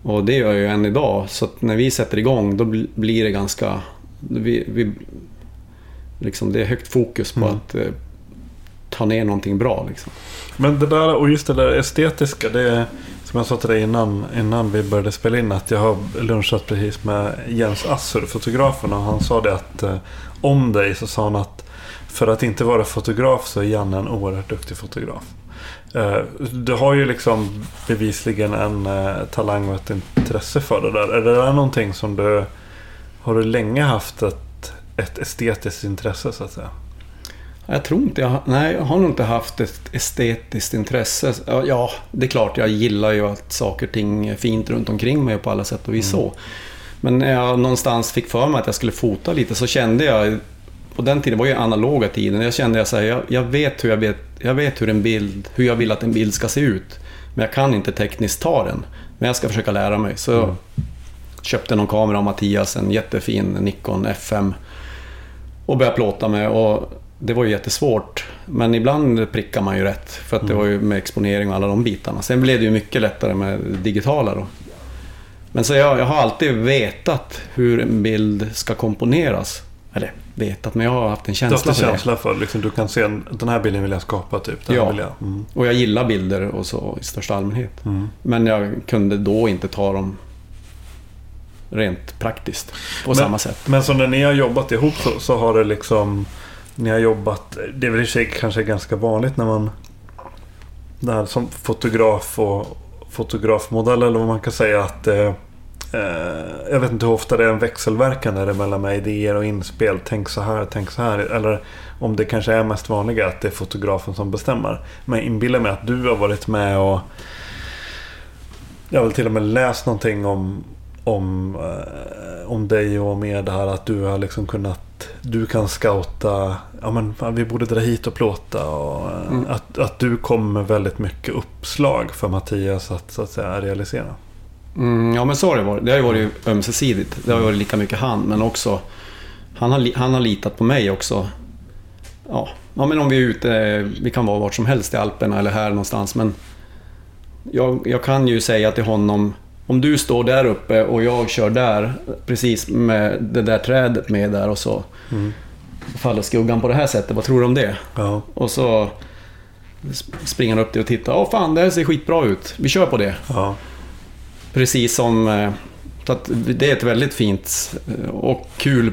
Och det gör jag ju än idag. Så att när vi sätter igång då bl- blir det ganska... Vi, vi, liksom det är högt fokus på Mm. att eh, ta ner någonting bra. Liksom. Men det där och just det där estetiska. Det som jag sa till dig innan, innan vi började spela in. Att jag har lunchat precis med Jens Assur, fotografen. Och han sa det att eh, om dig så sa han att för att inte vara fotograf så är Janne en oerhört duktig fotograf. Eh, Du har ju liksom bevisligen en eh, talang och ett intresse för det där. Är det där någonting som du... Har du länge haft ett, ett estetiskt intresse så att säga? Jag tror inte jag... Nej, jag har nog inte haft ett estetiskt intresse. Ja, det är klart jag gillar ju att saker och ting är fint runt omkring mig på alla sätt och vis så. Men när jag någonstans fick för mig att jag skulle fota lite så kände jag... På den tiden var ju analoga tiden. Jag kände att jag, jag vet hur jag vet, jag vet hur en bild, hur jag vill att en bild ska se ut. Men jag kan inte tekniskt ta den. Men jag ska försöka lära mig. Så jag köpte någon kamera av Mattias, en jättefin Nikon FM. Och började plåta med. Och det var ju jättesvårt. Men ibland prickar man ju rätt. För att det var ju med exponering och alla de bitarna. Sen blev det ju mycket lättare med det digitala då. Men så jag, jag har alltid vetat hur en bild ska komponeras. eller vetat, men jag har haft en Du har haft känsla en för det. känsla för liksom, du kan se en, den här bilden vill jag skapa typ. Den Ja. Jag. Mm. Och jag gillar bilder och så i största allmänhet. Mm. Men jag kunde då inte ta dem rent praktiskt på Men- samma sätt. Men så när ni har jobbat ihop så, så har det liksom... Ni har jobbat... Det är väl i och för sig kanske ganska vanligt när man... Det här som fotograf och fotografmodell eller vad man kan säga att... Eh, eh jag vet inte hur ofta det är en växelverkan där mellan med idéer och inspel. Tänk så här, tänk så här. Eller om det kanske är mest vanliga att det är fotografen som bestämmer. Men inbilla inbillar mig att du har varit med och... Jag har väl till och med läst någonting om, om, eh, om dig och med det här att du har liksom kunnat du kan scouta, ja men vi borde dra hit och plåta och eh, Mm. att, att du kommer med väldigt mycket uppslag för Mattias att, så att säga realisera. Mm, ja, men så har det varit. Det har ju varit ömsesidigt. Det har varit lika mycket han, men också... Han har, han har litat på mig också. Ja, ja, men om vi är ute, vi kan vara vart som helst i Alperna eller här någonstans, men... Jag, jag kan ju säga till honom, om du står där uppe och jag kör där, precis med det där trädet med där och så Mm. faller skuggan på det här sättet, vad tror du om det? Ja. Och så sp- springer han upp det och tittar, åh fan, det här ser skitbra ut, vi kör på det. Ja. Precis som... eh, Så att det är ett väldigt fint eh, och kul...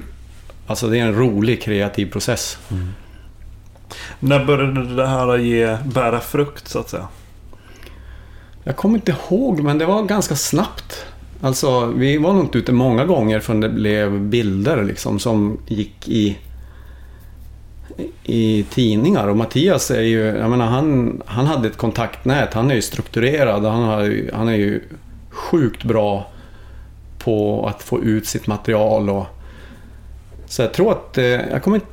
Alltså det är en rolig kreativ process. När började det här att ge, bära frukt så att säga? Jag kommer inte ihåg, men det var ganska snabbt. Alltså, vi var nog inte ute många gånger förrän det blev bilder liksom som gick i, i tidningar. Och Mattias är ju, jag menar han, han hade ett kontaktnät, han är ju strukturerad, han, har, han är ju sjukt bra på att få ut sitt material. Och, så jag tror att, eh, jag kommer inte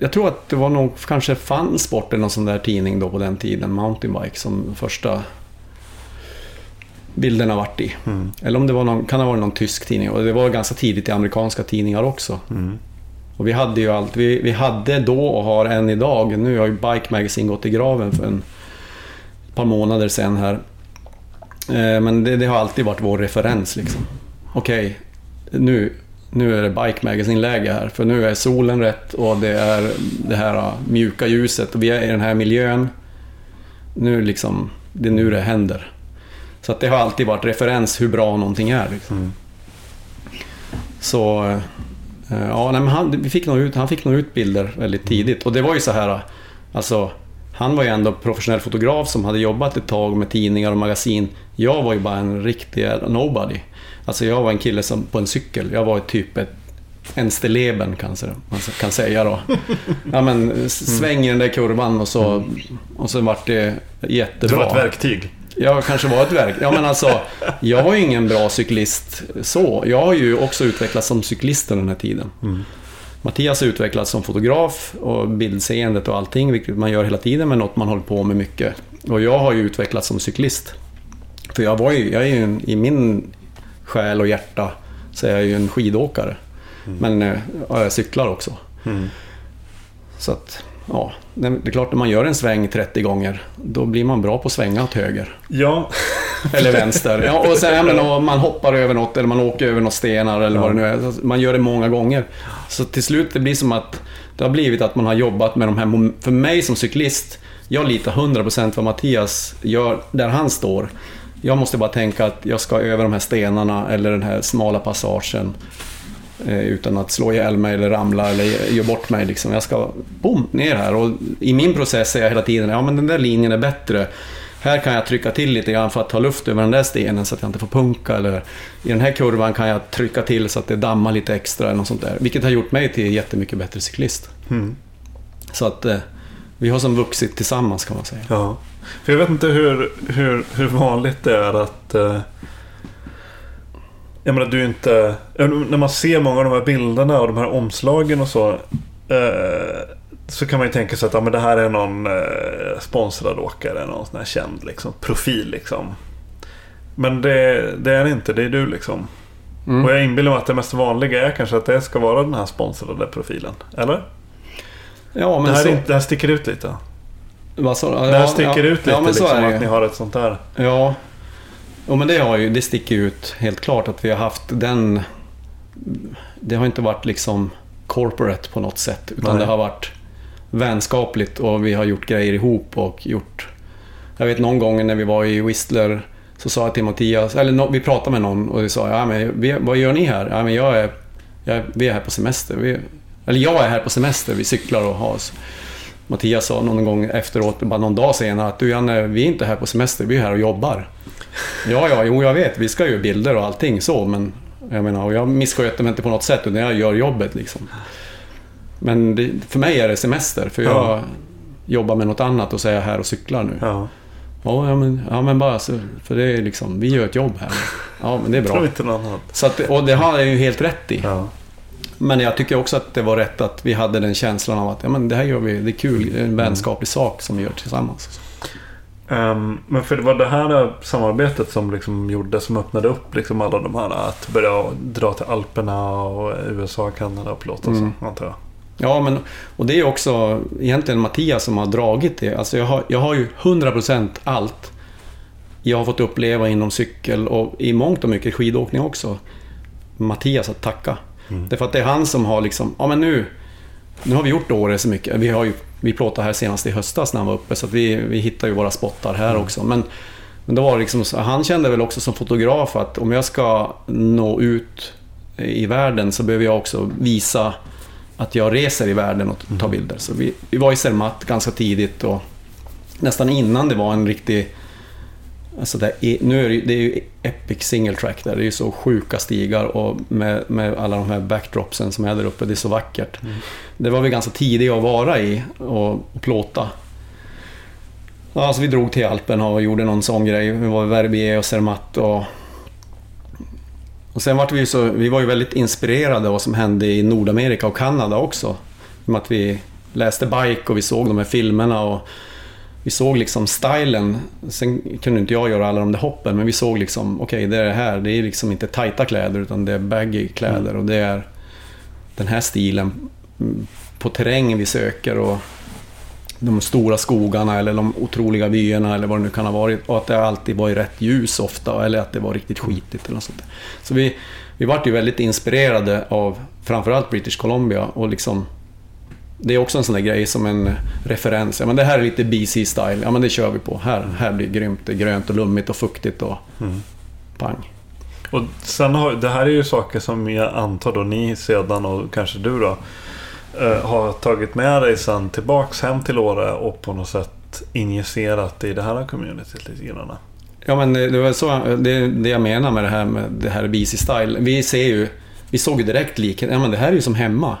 jag tror att det var nog kanske fanns eller någon sån där tidning då på den tiden, Mountainbike, som första bilderna vart i. Mm. Eller om det var någon, kan ha varit någon tysk tidning. Och det var ganska tidigt i amerikanska tidningar också. Mm. Och vi hade ju allt. Vi, vi hade då och har än idag. Nu har ju Bike Magazine gått i graven för en par månader sedan här. Eh, Men det, det har alltid varit vår referens liksom. Okej, nu, nu är det Bike Magazine-läge här. För nu är solen rätt och det är det här uh, mjuka ljuset och vi är i den här miljön. Nu liksom, det är nu det händer. Så att det har alltid varit referens hur bra någonting är. Liksom. Mm. Så eh, ja, nej, men han, vi fick nog ut, han fick nog ut bilder väldigt tidigt. Och det var ju så här, alltså han var ju ändå professionell fotograf som hade jobbat ett tag med tidningar och magasin. Jag var ju bara en riktig nobody. Alltså jag var en kille som, på en cykel. Jag var typ ett, en stilleben kanske man kan säga då. Ja men s- sväng i den där kurvan och så, och så vart det jättebra. Det var ett verktyg. Jag kanske var ett verk. Ja, men alltså, jag var ju ingen bra cyklist så. Jag har ju också utvecklats som cyklist under den här tiden. Mm. Mattias har utvecklats som fotograf och bildseendet och allting, vilket man gör hela tiden, men något man håller på med mycket. Och jag har ju utvecklats som cyklist. För jag, var ju, jag är ju en, i min själ och hjärta så är jag ju en skidåkare. Men eh, ja, jag cyklar också. Mm. Så att, ja, det är klart när man gör en sväng 30 gånger, då blir man bra på att svänga åt höger. Ja, Eller vänster. Ja, och sen ja, men, man hoppar över något eller man åker över några stenar eller vad det nu är. Man gör det många gånger. Så till slut det blir som att det har blivit att man har jobbat med de här... För mig som cyklist, jag litar 100% vad Mattias gör där han står. Jag måste bara tänka att jag ska över de här stenarna eller den här smala passagen. Eh, Utan att slå ihjäl mig eller ramla eller göra bort mig. Liksom. Jag ska boom, ner här. Och I min process är jag hela tiden, ja men den där linjen är bättre. Här kan jag trycka till lite grann för att ta luft över den där stenen så att jag inte får punka. Eller i den här kurvan kan jag trycka till så att det dammar lite extra eller något sånt där. Vilket har gjort mig till jättemycket bättre cyklist. Mm. Så att eh, vi har som vuxit tillsammans kan man säga. Ja. För jag vet inte hur, hur, hur vanligt det är att... Jag menar, du är inte... När man ser många av de här bilderna och de här omslagen och så. Eh, så kan man ju tänka sig att ja, men det här är någon eh, sponsrad åkare. Någon sån här känd liksom, profil liksom. Men det, det är det inte. Det är du liksom. Mm. Och jag inbillar mig att det mest vanliga är kanske att det ska vara den här sponsrade profilen. Eller? Ja, Det men här, så... inte, det här sticker ut lite. vad sa du? Det här sticker ja, ut lite ja, liksom det att ni har ett sånt där. Ja, ja men det, har ju, det sticker ut helt klart att vi har haft den... Det har inte varit liksom corporate på något sätt. Utan Nej. det har varit vänskapligt och vi har gjort grejer ihop och gjort... Jag vet någon gång när vi var i Whistler så sa jag till Mattias, eller nå- vi pratade med någon och vi sa ja, men vi, vad gör ni här? Ja, men jag är, jag, vi är här på semester. Vi, eller jag är här på semester, vi cyklar och har oss. Mattias sa någon gång efteråt, bara någon dag senare, att du Janne, vi är inte här på semester, vi är här och jobbar. Ja, ja, jo jag vet, vi ska ju bilder och allting så, men jag menar, och jag missköter mig inte på något sätt utan jag gör jobbet liksom. Men det, för mig är det semester, för jag Ja. jobbar med något annat och så är jag här och cyklar nu. Ja. Ja, men, ja, men bara så, för det är liksom, vi gör ett jobb här. Ja, men det är bra. inte annat. Så att, och det har jag ju helt rätt i. Ja. Men jag tycker också att det var rätt att vi hade den känslan av att ja, men det här gör vi, det är kul, det är en vänskaplig sak som vi gör tillsammans. Ehm, men för det var det här samarbetet som liksom gjorde, som öppnade upp liksom alla de här att börja dra till Alperna och USA, Kanada och plåt och Mm. så, antar jag. Ja, men och det är också egentligen Mattias som har dragit det. Alltså jag har, jag har ju 100% allt jag har fått uppleva inom cykel och i mångt och mycket skidåkning också. Mattias att tacka. Mm. Därför att det är han som har liksom, ja men nu, nu har vi gjort Åre så mycket. Vi har ju, vi plåtade här senast i höstas när han var uppe så vi, vi hittar ju våra spottar här Mm. också. Men, men då var liksom, han kände väl också som fotograf att om jag ska nå ut i världen så behöver jag också visa att jag reser i världen och tar bilder. Så vi, vi var i Zermatt ganska tidigt och nästan innan det var en riktig... Alltså det, är, nu är det, det är ju epic single track där. Det är ju så sjuka stigar och med, med alla de här backdropsen som är där uppe. Det är så vackert. Det var vi ganska tidiga att vara i och, och plåta. Ja, alltså vi drog till Alpen och gjorde någon sån grej. Vi var i Verbier och Zermatt och... Och sen var vi så... Vi var ju väldigt inspirerade av vad som hände i Nordamerika och Kanada också. Med att vi läste Bike och vi såg de här filmerna och... Vi såg liksom stilen. Sen kunde inte jag göra alla de där hoppen, men vi såg liksom, okej, det är det här. Det är liksom inte tajta kläder, utan det är baggy kläder och det är den här stilen på terrängen vi söker och de stora skogarna eller de otroliga vyerna eller vad det nu kan ha varit. Och att det alltid var i rätt ljus ofta eller att det var riktigt skitigt eller något sånt där. Så vi, vi vart ju väldigt inspirerade av framförallt British Columbia och liksom det är också en sån där grej som en referens. Ja, men det här är lite BC-style. Ja, men det kör vi på. Här, här blir det grymt. Det är grönt och lummigt och fuktigt och Mm. pang. Och sen har, det här är ju saker som jag antar då ni sedan och kanske du då eh, har tagit med dig sen tillbaks hem till Åre och på något sätt injicerat i det här communityt lite grann. Ja, men det, det var så, det det jag menar med det här med det här BC-style. Vi ser ju, vi såg ju direkt likhet. Ja, men det här är ju som hemma.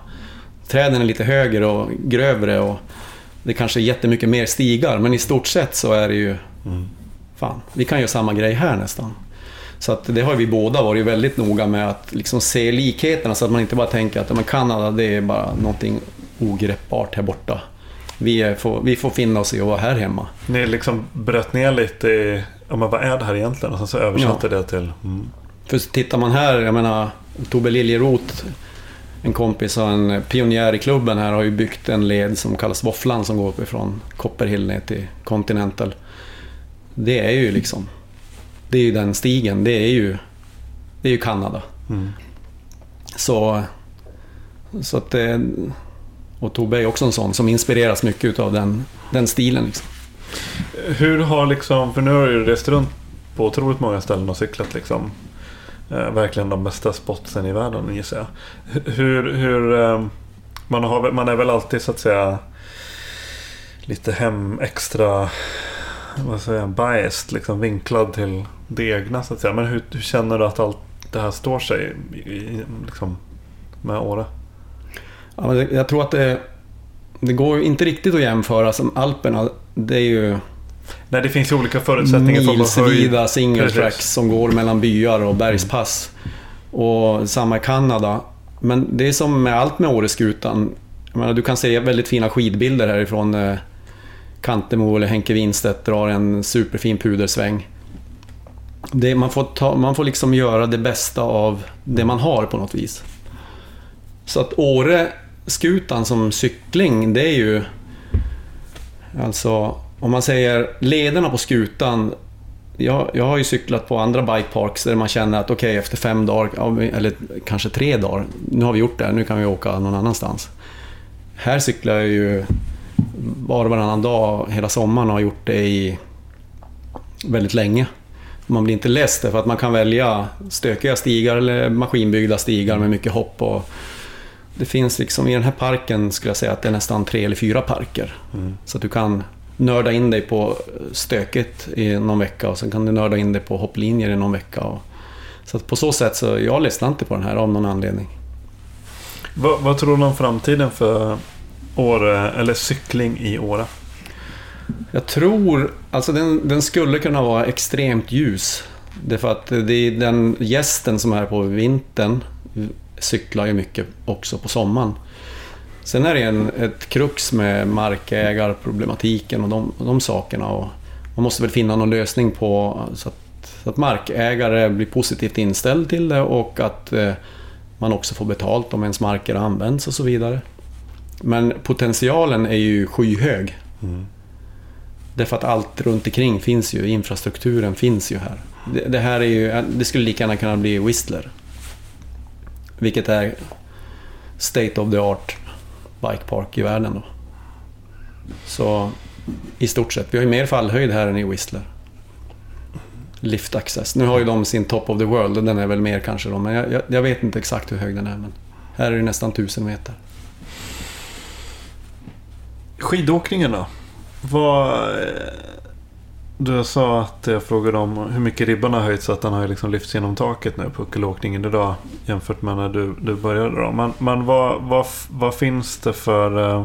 Träden är lite högre och grövre och det kanske är jättemycket mer stigar, men i stort sett så är det ju... Fan, vi kan göra samma grej här nästan. Så att det har vi båda varit väldigt noga med att liksom se likheterna så att man inte bara tänker att ja, men Kanada det är bara någonting ogreppbart här borta. Vi, är, får, vi får finna oss i att vara här hemma. Ni liksom bröt ner lite i, ja men vad är det här egentligen? Och sen så översatte det till, mm. För tittar man här, jag menar Tobbe Liljeroth, en kompis och en pionjär i klubben här, har ju byggt en led som kallas Våfflan som går uppifrån Copperhill ner till Continental. Det är ju liksom, det är ju den stigen, det är ju, det är ju Kanada. Mm. Så, så att det, och Tobbe är också en sån som inspireras mycket av den, den stilen. Liksom. Hur har liksom, för nu har du ju rest runt på otroligt många ställen och cyklat liksom. Eh, verkligen de bästa spotsen i världen gissar jag. Hur, hur eh, man, har, man är väl alltid så att säga lite hem extra vad säger jag, biased, liksom vinklad till det egna så att säga. Men hur, hur känner du att allt det här står sig i, i, liksom, med Åre? Ja, men jag tror att det, det går inte riktigt att jämföra som Alperna. Det är ju Nej, det finns ju olika förutsättningar för milsvida single Precis. tracks som går mellan byar och bergspass. Och samma i Kanada. Men det är som med allt med Åreskutan. Jag menar, du kan se väldigt fina skidbilder härifrån. Eh, Kantemo eller Henke Winstedt drar en superfin pudersväng. Det, man, får ta, man får liksom göra det bästa av det man har på något vis. Så att Åre-skutan som cykling, det är ju... Alltså, om man säger lederna på skutan jag, jag har ju cyklat på andra bikeparks där man känner att okej, okay, efter fem dagar, eller kanske tre dagar, nu har vi gjort det, nu kan vi åka någon annanstans. Här cyklar jag ju var och varannan dag hela sommaren och har gjort det i väldigt länge. Man blir inte less för att man kan välja stökiga stigar eller maskinbyggda stigar med mycket hopp. Och det finns liksom, I den här parken skulle jag säga att det är nästan tre eller fyra parker. Mm. Så att du kan nörda in dig på stöket i någon vecka och sen kan du nörda in dig på hopplinjer i någon vecka. Och, så på så sätt så jag lyssnar inte på den här av någon anledning. Vad, vad tror du om framtiden för Åre, eller cykling i Åre? Jag tror, alltså den, den skulle kunna vara extremt ljus. Därför att det är den gästen som är på vintern cyklar ju mycket också på sommaren. Sen är det en, ett krux med markägarproblematiken och de, och de sakerna. Och man måste väl finna någon lösning på så att, så att markägare blir positivt inställd till det och att eh, man också får betalt om ens marker används och så vidare. Men potentialen är ju skyhög. Mm. Därför att allt runt omkring finns ju, infrastrukturen finns ju här. Det, det, här är ju, det skulle lika gärna kunna bli Whistler. Vilket är state of the art bike park i världen då. Så i stort sett, vi har ju mer fallhöjd här än i Whistler. Lift access. Nu har ju de sin top of the world och den är väl mer kanske då, men jag, jag, jag vet inte exakt hur hög den är. Men här är det nästan 1000 meter. Skidåkningen då? Vad... Du sa att jag frågade om hur mycket ribban har höjts så att den har liksom lyfts genom taket nu på puckelåkningen idag jämfört med när du, du började. Då. Men, men vad, vad, vad finns det för... Eh,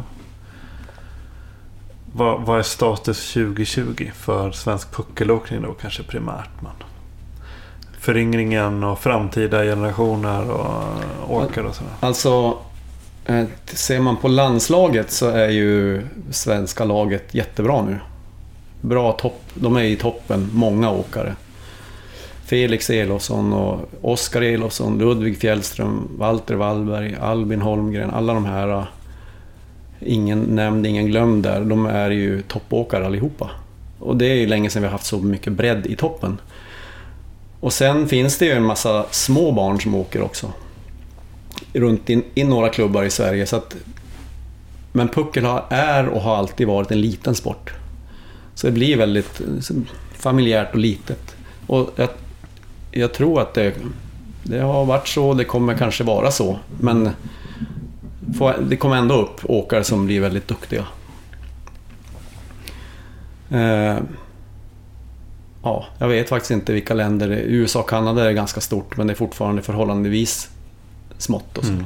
vad, vad är status 2020 för svensk puckelåkning då kanske primärt? Men föryngringen och framtida generationer och åkare och sådär. Alltså eh, ser man på landslaget så är ju svenska laget jättebra nu. Bra topp. De är i toppen, många åkare. Felix Elofsson och Oskar Elofsson, Ludvig Fjällström, Walter Wallberg, Albin Holmgren. Alla de här, äh, ingen nämnd, ingen glömd där, de är ju toppåkare allihopa. Och det är ju länge sedan vi har haft så mycket bredd i toppen. Och sen finns det ju en massa små barn som åker också runt i, i några klubbar i Sverige. Så att, men puckel är och har alltid varit en liten sport. Så det blir väldigt familjärt och litet. Och jag, jag tror att det, det har varit så, det kommer kanske vara så. Men det kommer ändå upp åkare som blir väldigt duktiga. Eh, ja, jag vet faktiskt inte vilka länder. USA och Kanada är ganska stort, men det är fortfarande förhållandevis smått och så. Mm.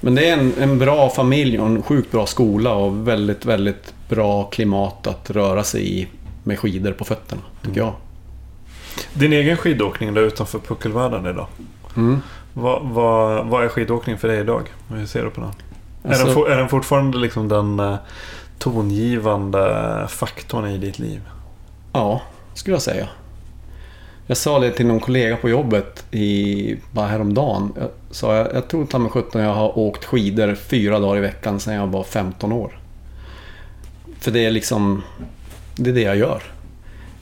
Men det är en, en bra familj och en sjukt bra skola och väldigt, väldigt bra klimat att röra sig i med skidor på fötterna, tycker jag. Din egen skidåkning där utanför puckelvärlden idag. Mm. Vad, vad, vad är skidåkning för dig idag? Hur ser du på den? Alltså, är, den for, är den fortfarande liksom den uh, tongivande faktorn i ditt liv? Ja, skulle jag säga. Jag sa det till någon kollega på jobbet i, bara häromdagen. Jag sa jag, jag tror ta mig sjutton jag har åkt skidor fyra dagar i veckan sedan jag var 15 år. För det är liksom, det är det jag gör.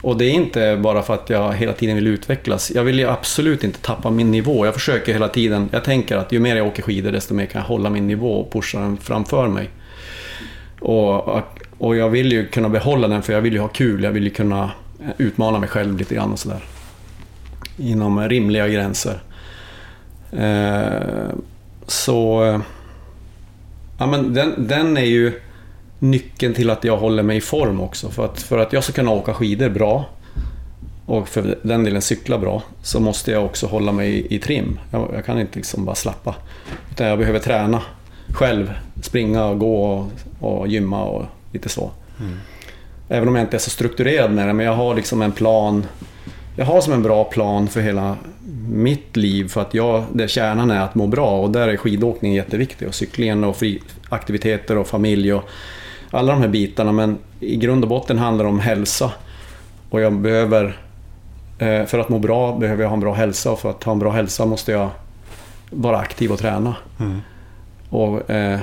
Och det är inte bara för att jag hela tiden vill utvecklas. Jag vill ju absolut inte tappa min nivå. Jag försöker hela tiden, jag tänker att ju mer jag åker skidor desto mer kan jag hålla min nivå och pusha den framför mig. Och, och jag vill ju kunna behålla den för jag vill ju ha kul. Jag vill ju kunna utmana mig själv lite grann och sådär inom rimliga gränser. Eh, så... Ja, men den, den är ju nyckeln till att jag håller mig i form också. För att, för att jag ska kunna åka skidor bra och för den delen cykla bra så måste jag också hålla mig i, i trim. Jag, jag, kan inte liksom bara slappa. Utan jag behöver träna själv. Springa, och gå och, och gymma och lite så. Mm. Även om jag inte är så strukturerad med det, men jag har liksom en plan jag har som en bra plan för hela mitt liv för att jag, där kärnan är att må bra och där är skidåkning jätteviktig och cyklingen och fri, aktiviteter och familj och alla de här bitarna men i grund och botten handlar det om hälsa och jag behöver eh, för att må bra behöver jag ha en bra hälsa och för att ha en bra hälsa måste jag vara aktiv och träna. Mm. Och eh,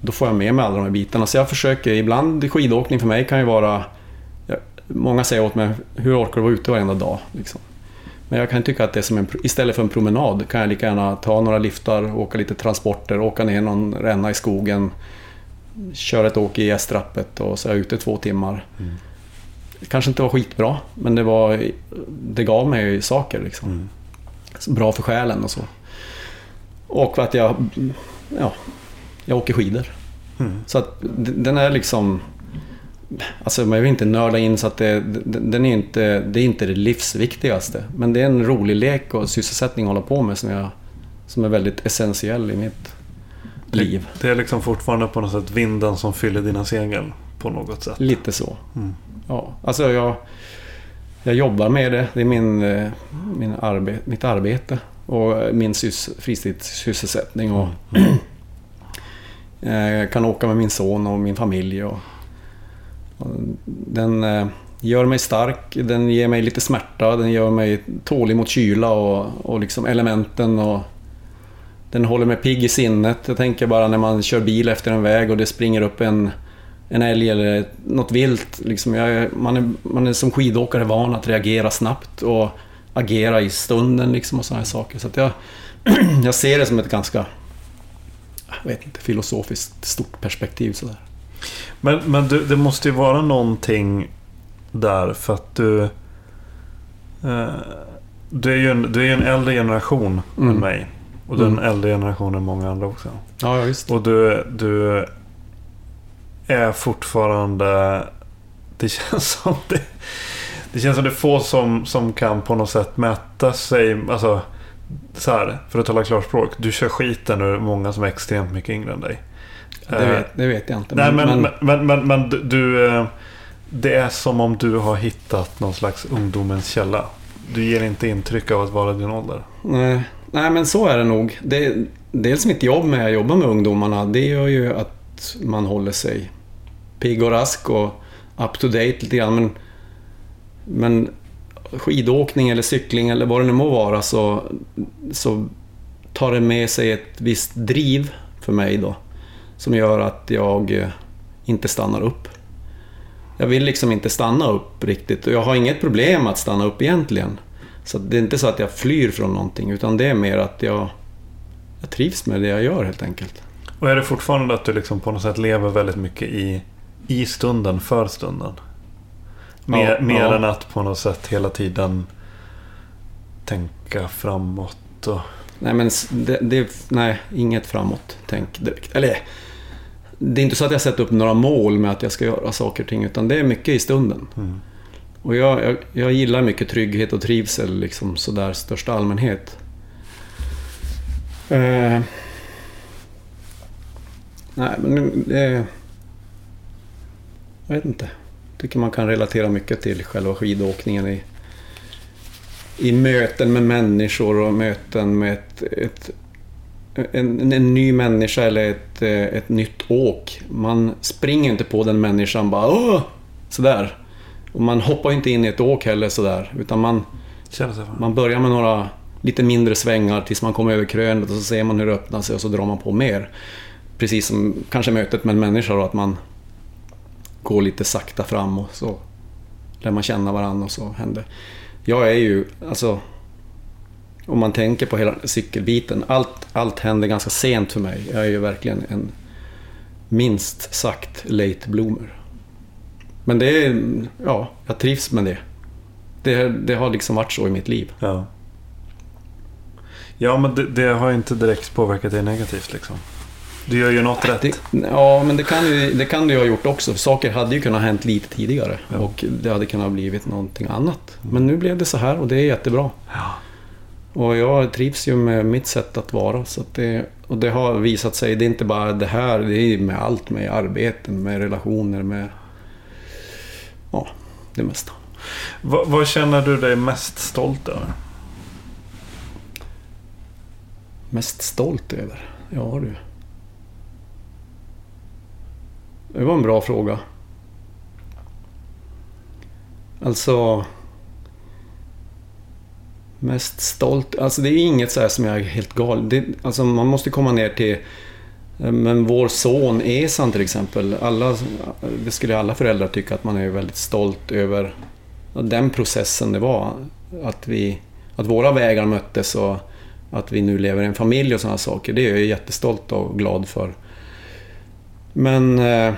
Då får jag med mig alla de här bitarna. Så jag försöker, ibland skidåkning för mig kan ju vara Många säger åt mig, hur orkar du vara ute varenda dag? Liksom. Men jag kan tycka att det är som en, istället för en promenad kan jag lika gärna ta några liftar, åka lite transporter, åka ner någon ränna i skogen, köra ett åk i gästrappet och så är jag ute två timmar. Mm. Det kanske inte var skitbra, men det, var, det gav mig saker. Liksom. Mm. Bra för själen och så. Och att jag, ja, jag åker skidor. Mm. Så att den är liksom... Alltså man vill inte nörda in så att det, den är inte, det är inte det livsviktigaste. Men det är en rolig lek och sysselsättning att hålla på med som, jag, som är väldigt essentiell i mitt liv. Det är liksom fortfarande på något sätt vinden som fyller dina segel på något sätt. Lite så. Mm. Ja, alltså jag, jag jobbar med det. Det är min, eh, min arbe, mitt arbete och min sys, fritidssysselsättning. Och jag kan åka med min son och min familj. Och, och den eh, gör mig stark, den ger mig lite smärta, den gör mig tålig mot kyla och, och liksom elementen. Och, den håller mig pigg i sinnet. Jag tänker bara när man kör bil efter en väg och det springer upp en, en älg eller något vilt. Liksom jag, man, är, man är som skidåkare van att reagera snabbt och agera i stunden liksom och sådana här saker. Så jag, jag ser det som ett ganska, jag vet inte, filosofiskt stort perspektiv sådär. Men, men du, det måste ju vara någonting där för att du... Eh, du är ju en, du är en äldre generation Mm. än mig. Och du är en Mm. äldre generation än många andra också. Ja, ja visst. Och du, du är fortfarande... Det känns som det... Det känns som det är få som, som kan på något sätt mäta sig... Alltså, så här, för att tala klarspråk. Du kör skiten ur många som är extremt mycket yngre än dig. Det Eh, vet, det vet jag inte. Nej, men, men, men, men, men du- du... eh, Det är som om du har hittat någon slags ungdomens källa. Du ger inte intryck av att vara din ålder. Nej, nej, men så är det nog. Det, dels mitt jobb med att jobba med ungdomarna, det gör ju att man håller sig pigg och rask och up to date lite grann. Men, men skidåkning eller cykling eller vad det nu må vara så, så tar det med sig ett visst driv för mig då. Som gör att jag eh, inte stannar upp. Jag vill liksom inte stanna upp riktigt och jag har inget problem att stanna upp egentligen. Så det är inte så att jag flyr från någonting utan det är mer att jag, jag trivs med det jag gör helt enkelt. Och är det fortfarande att du liksom på något sätt lever väldigt mycket i, i stunden, för stunden? Mer, Ja, mer ja. än att på något sätt hela tiden tänka framåt. Och, Nej, men det, det, nej, inget framåt tänk direkt. Eller, det är inte så att jag sätter upp några mål med att jag ska göra saker och ting utan det är mycket i stunden. mm. Och jag, jag, jag gillar mycket trygghet och trivsel liksom sådär största allmänhet. Eh, nej, men det... Jag vet inte. tycker man kan relatera mycket till själva skidåkningen i, i möten med människor och möten med ett, ett, en, en ny människa eller ett, ett nytt åk. Man springer inte på den människan bara Åh! sådär. Och man hoppar inte in i ett åk heller sådär. Utan man, man börjar med några lite mindre svängar tills man kommer över krönet och så ser man hur det öppnar sig och så drar man på mer. Precis som kanske mötet med en människa då, att man går lite sakta fram och så lär man känna varandra och så händer. Jag är ju, alltså om man tänker på hela cykelbiten, allt, allt händer ganska sent för mig. Jag är ju verkligen en minst sagt late bloomer. Men det är, ja, jag trivs med det. Det, det har liksom varit så i mitt liv. Ja. Ja, men det, det har inte direkt påverkat dig negativt liksom. Du gör ju något rätt. Det, ja, men det kan, ju, det kan ju ha gjort också. Saker hade ju kunnat hänt lite tidigare Ja. och det hade kunnat blivit någonting annat. Men nu blev det så här och det är jättebra. Ja. Och jag trivs ju med mitt sätt att vara. Så att det, och det har visat sig, det är inte bara det här, det är med allt. Med arbeten, med relationer, med... Det mesta. Vad, vad känner du dig mest stolt över? Mest stolt över? Ja du. Det var en bra fråga. Alltså... Mest stolt? Alltså det är inget så här som jag är helt galen. Det, alltså man måste komma ner till men vår son Esan till exempel, alla, det skulle alla föräldrar tycka att man är väldigt stolt över den processen det var. Att, vi, att våra vägar möttes och att vi nu lever i en familj och sådana saker. Det är jag jättestolt och glad för. Men eh,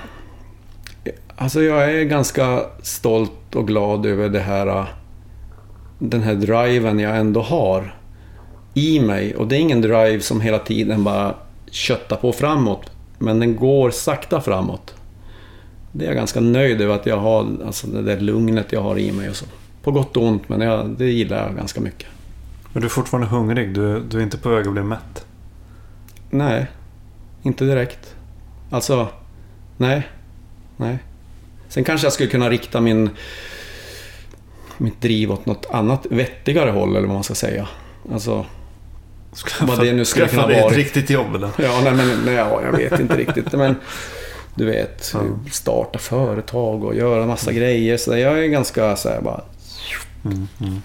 alltså jag är ganska stolt och glad över det här, eh, den här driven jag ändå har i mig. Och det är ingen drive som hela tiden bara köttar på framåt. Men den går sakta framåt. Det är jag ganska nöjd över att jag har, alltså det där lugnet jag har i mig och så. På gott och ont, men jag, det gillar jag ganska mycket. Men du är fortfarande hungrig. Du, du är inte på väg att bli mätt. Nej, inte direkt. Alltså, nej. Nej. Sen kanske jag skulle kunna rikta min, mitt driv åt något annat vettigare håll, eller vad man ska säga. Alltså, Vad det nu skulle Skaffa kunna dig ett vara. riktigt jobb eller? ja, nej, men, nej, ja, jag vet inte riktigt. Men du vet, starta företag och göra massa grejer. Så jag är ganska så här bara... Mm, mm.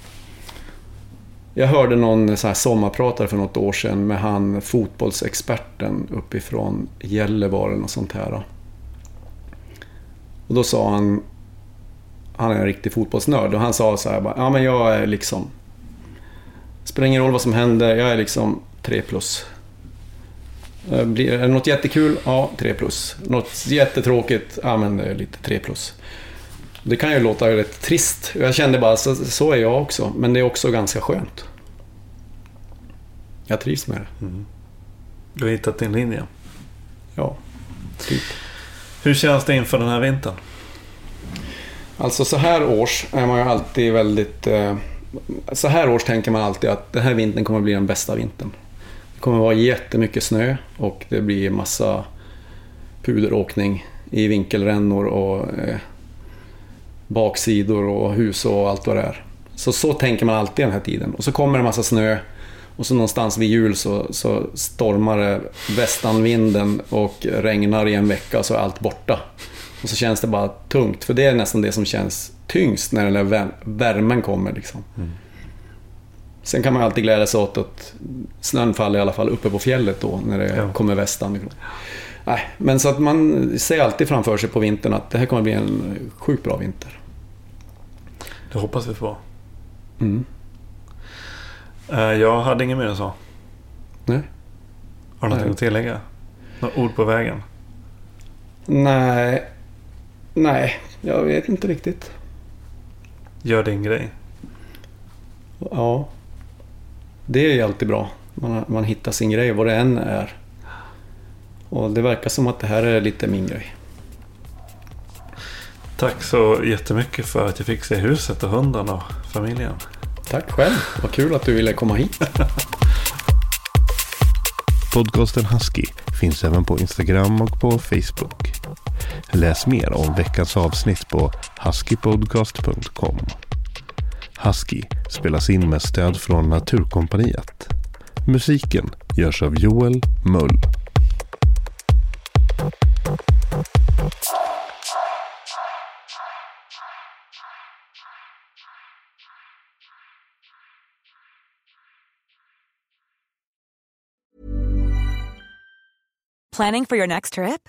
Jag hörde någon så här sommarpratare för något år sedan med han fotbollsexperten uppifrån Gällivare och sånt här. Och då sa han, han är en riktig fotbollsnörd, och han sa så här bara, ja men jag är liksom, spelar ingen roll vad som händer, jag är liksom 3 plus. Eh, Blir är det något jättekul? Ja, 3 plus. Något jättetråkigt? Ja, men det är lite 3 plus. Det kan ju låta rätt trist. Jag kände bara, så, så är jag också. Men det är också ganska skönt. Jag trivs med det. Du har hittat din linje. Ja, typ. Hur känns det inför den här vintern? Alltså så här års är man ju alltid väldigt... Eh, så här års tänker man alltid att den här vintern kommer bli den bästa vintern. Det kommer vara jättemycket snö och det blir massa puderåkning i vinkelrännor och eh, baksidor och hus och allt vad det är. Så så tänker man alltid den här tiden. Och så kommer det massa snö och så någonstans vid jul så, så stormar det västanvinden och regnar i en vecka och så är allt borta. Och så känns det bara tungt, för det är nästan det som känns tyngst när den där vär- värmen kommer. Liksom. Sen kan man alltid glädja sig åt att snön faller i alla fall uppe på fjället då, när det Ja. kommer västan ifrån. Nej, men så att man ser alltid framför sig på vintern att det här kommer bli en sjukt bra vinter. Det hoppas vi på. Mm. Eh, Jag hade inget mer än så. Nej. Har du något att tillägga? Några ord på vägen? Nej, nej, jag vet inte riktigt. Gör din grej. Ja, det är ju alltid bra. Man, man hittar sin grej, vad det än är. Och det verkar som att det här är lite min grej. Tack så jättemycket för att jag fick se huset och hunden och familjen. Tack själv, vad kul att du ville komma hit. Podcasten Husky finns även på Instagram och på Facebook. Läs mer om veckans avsnitt på huskypodcast.com. Husky spelas in med stöd från Naturkompaniet. Musiken görs av Joel Mull. Planning for your next trip?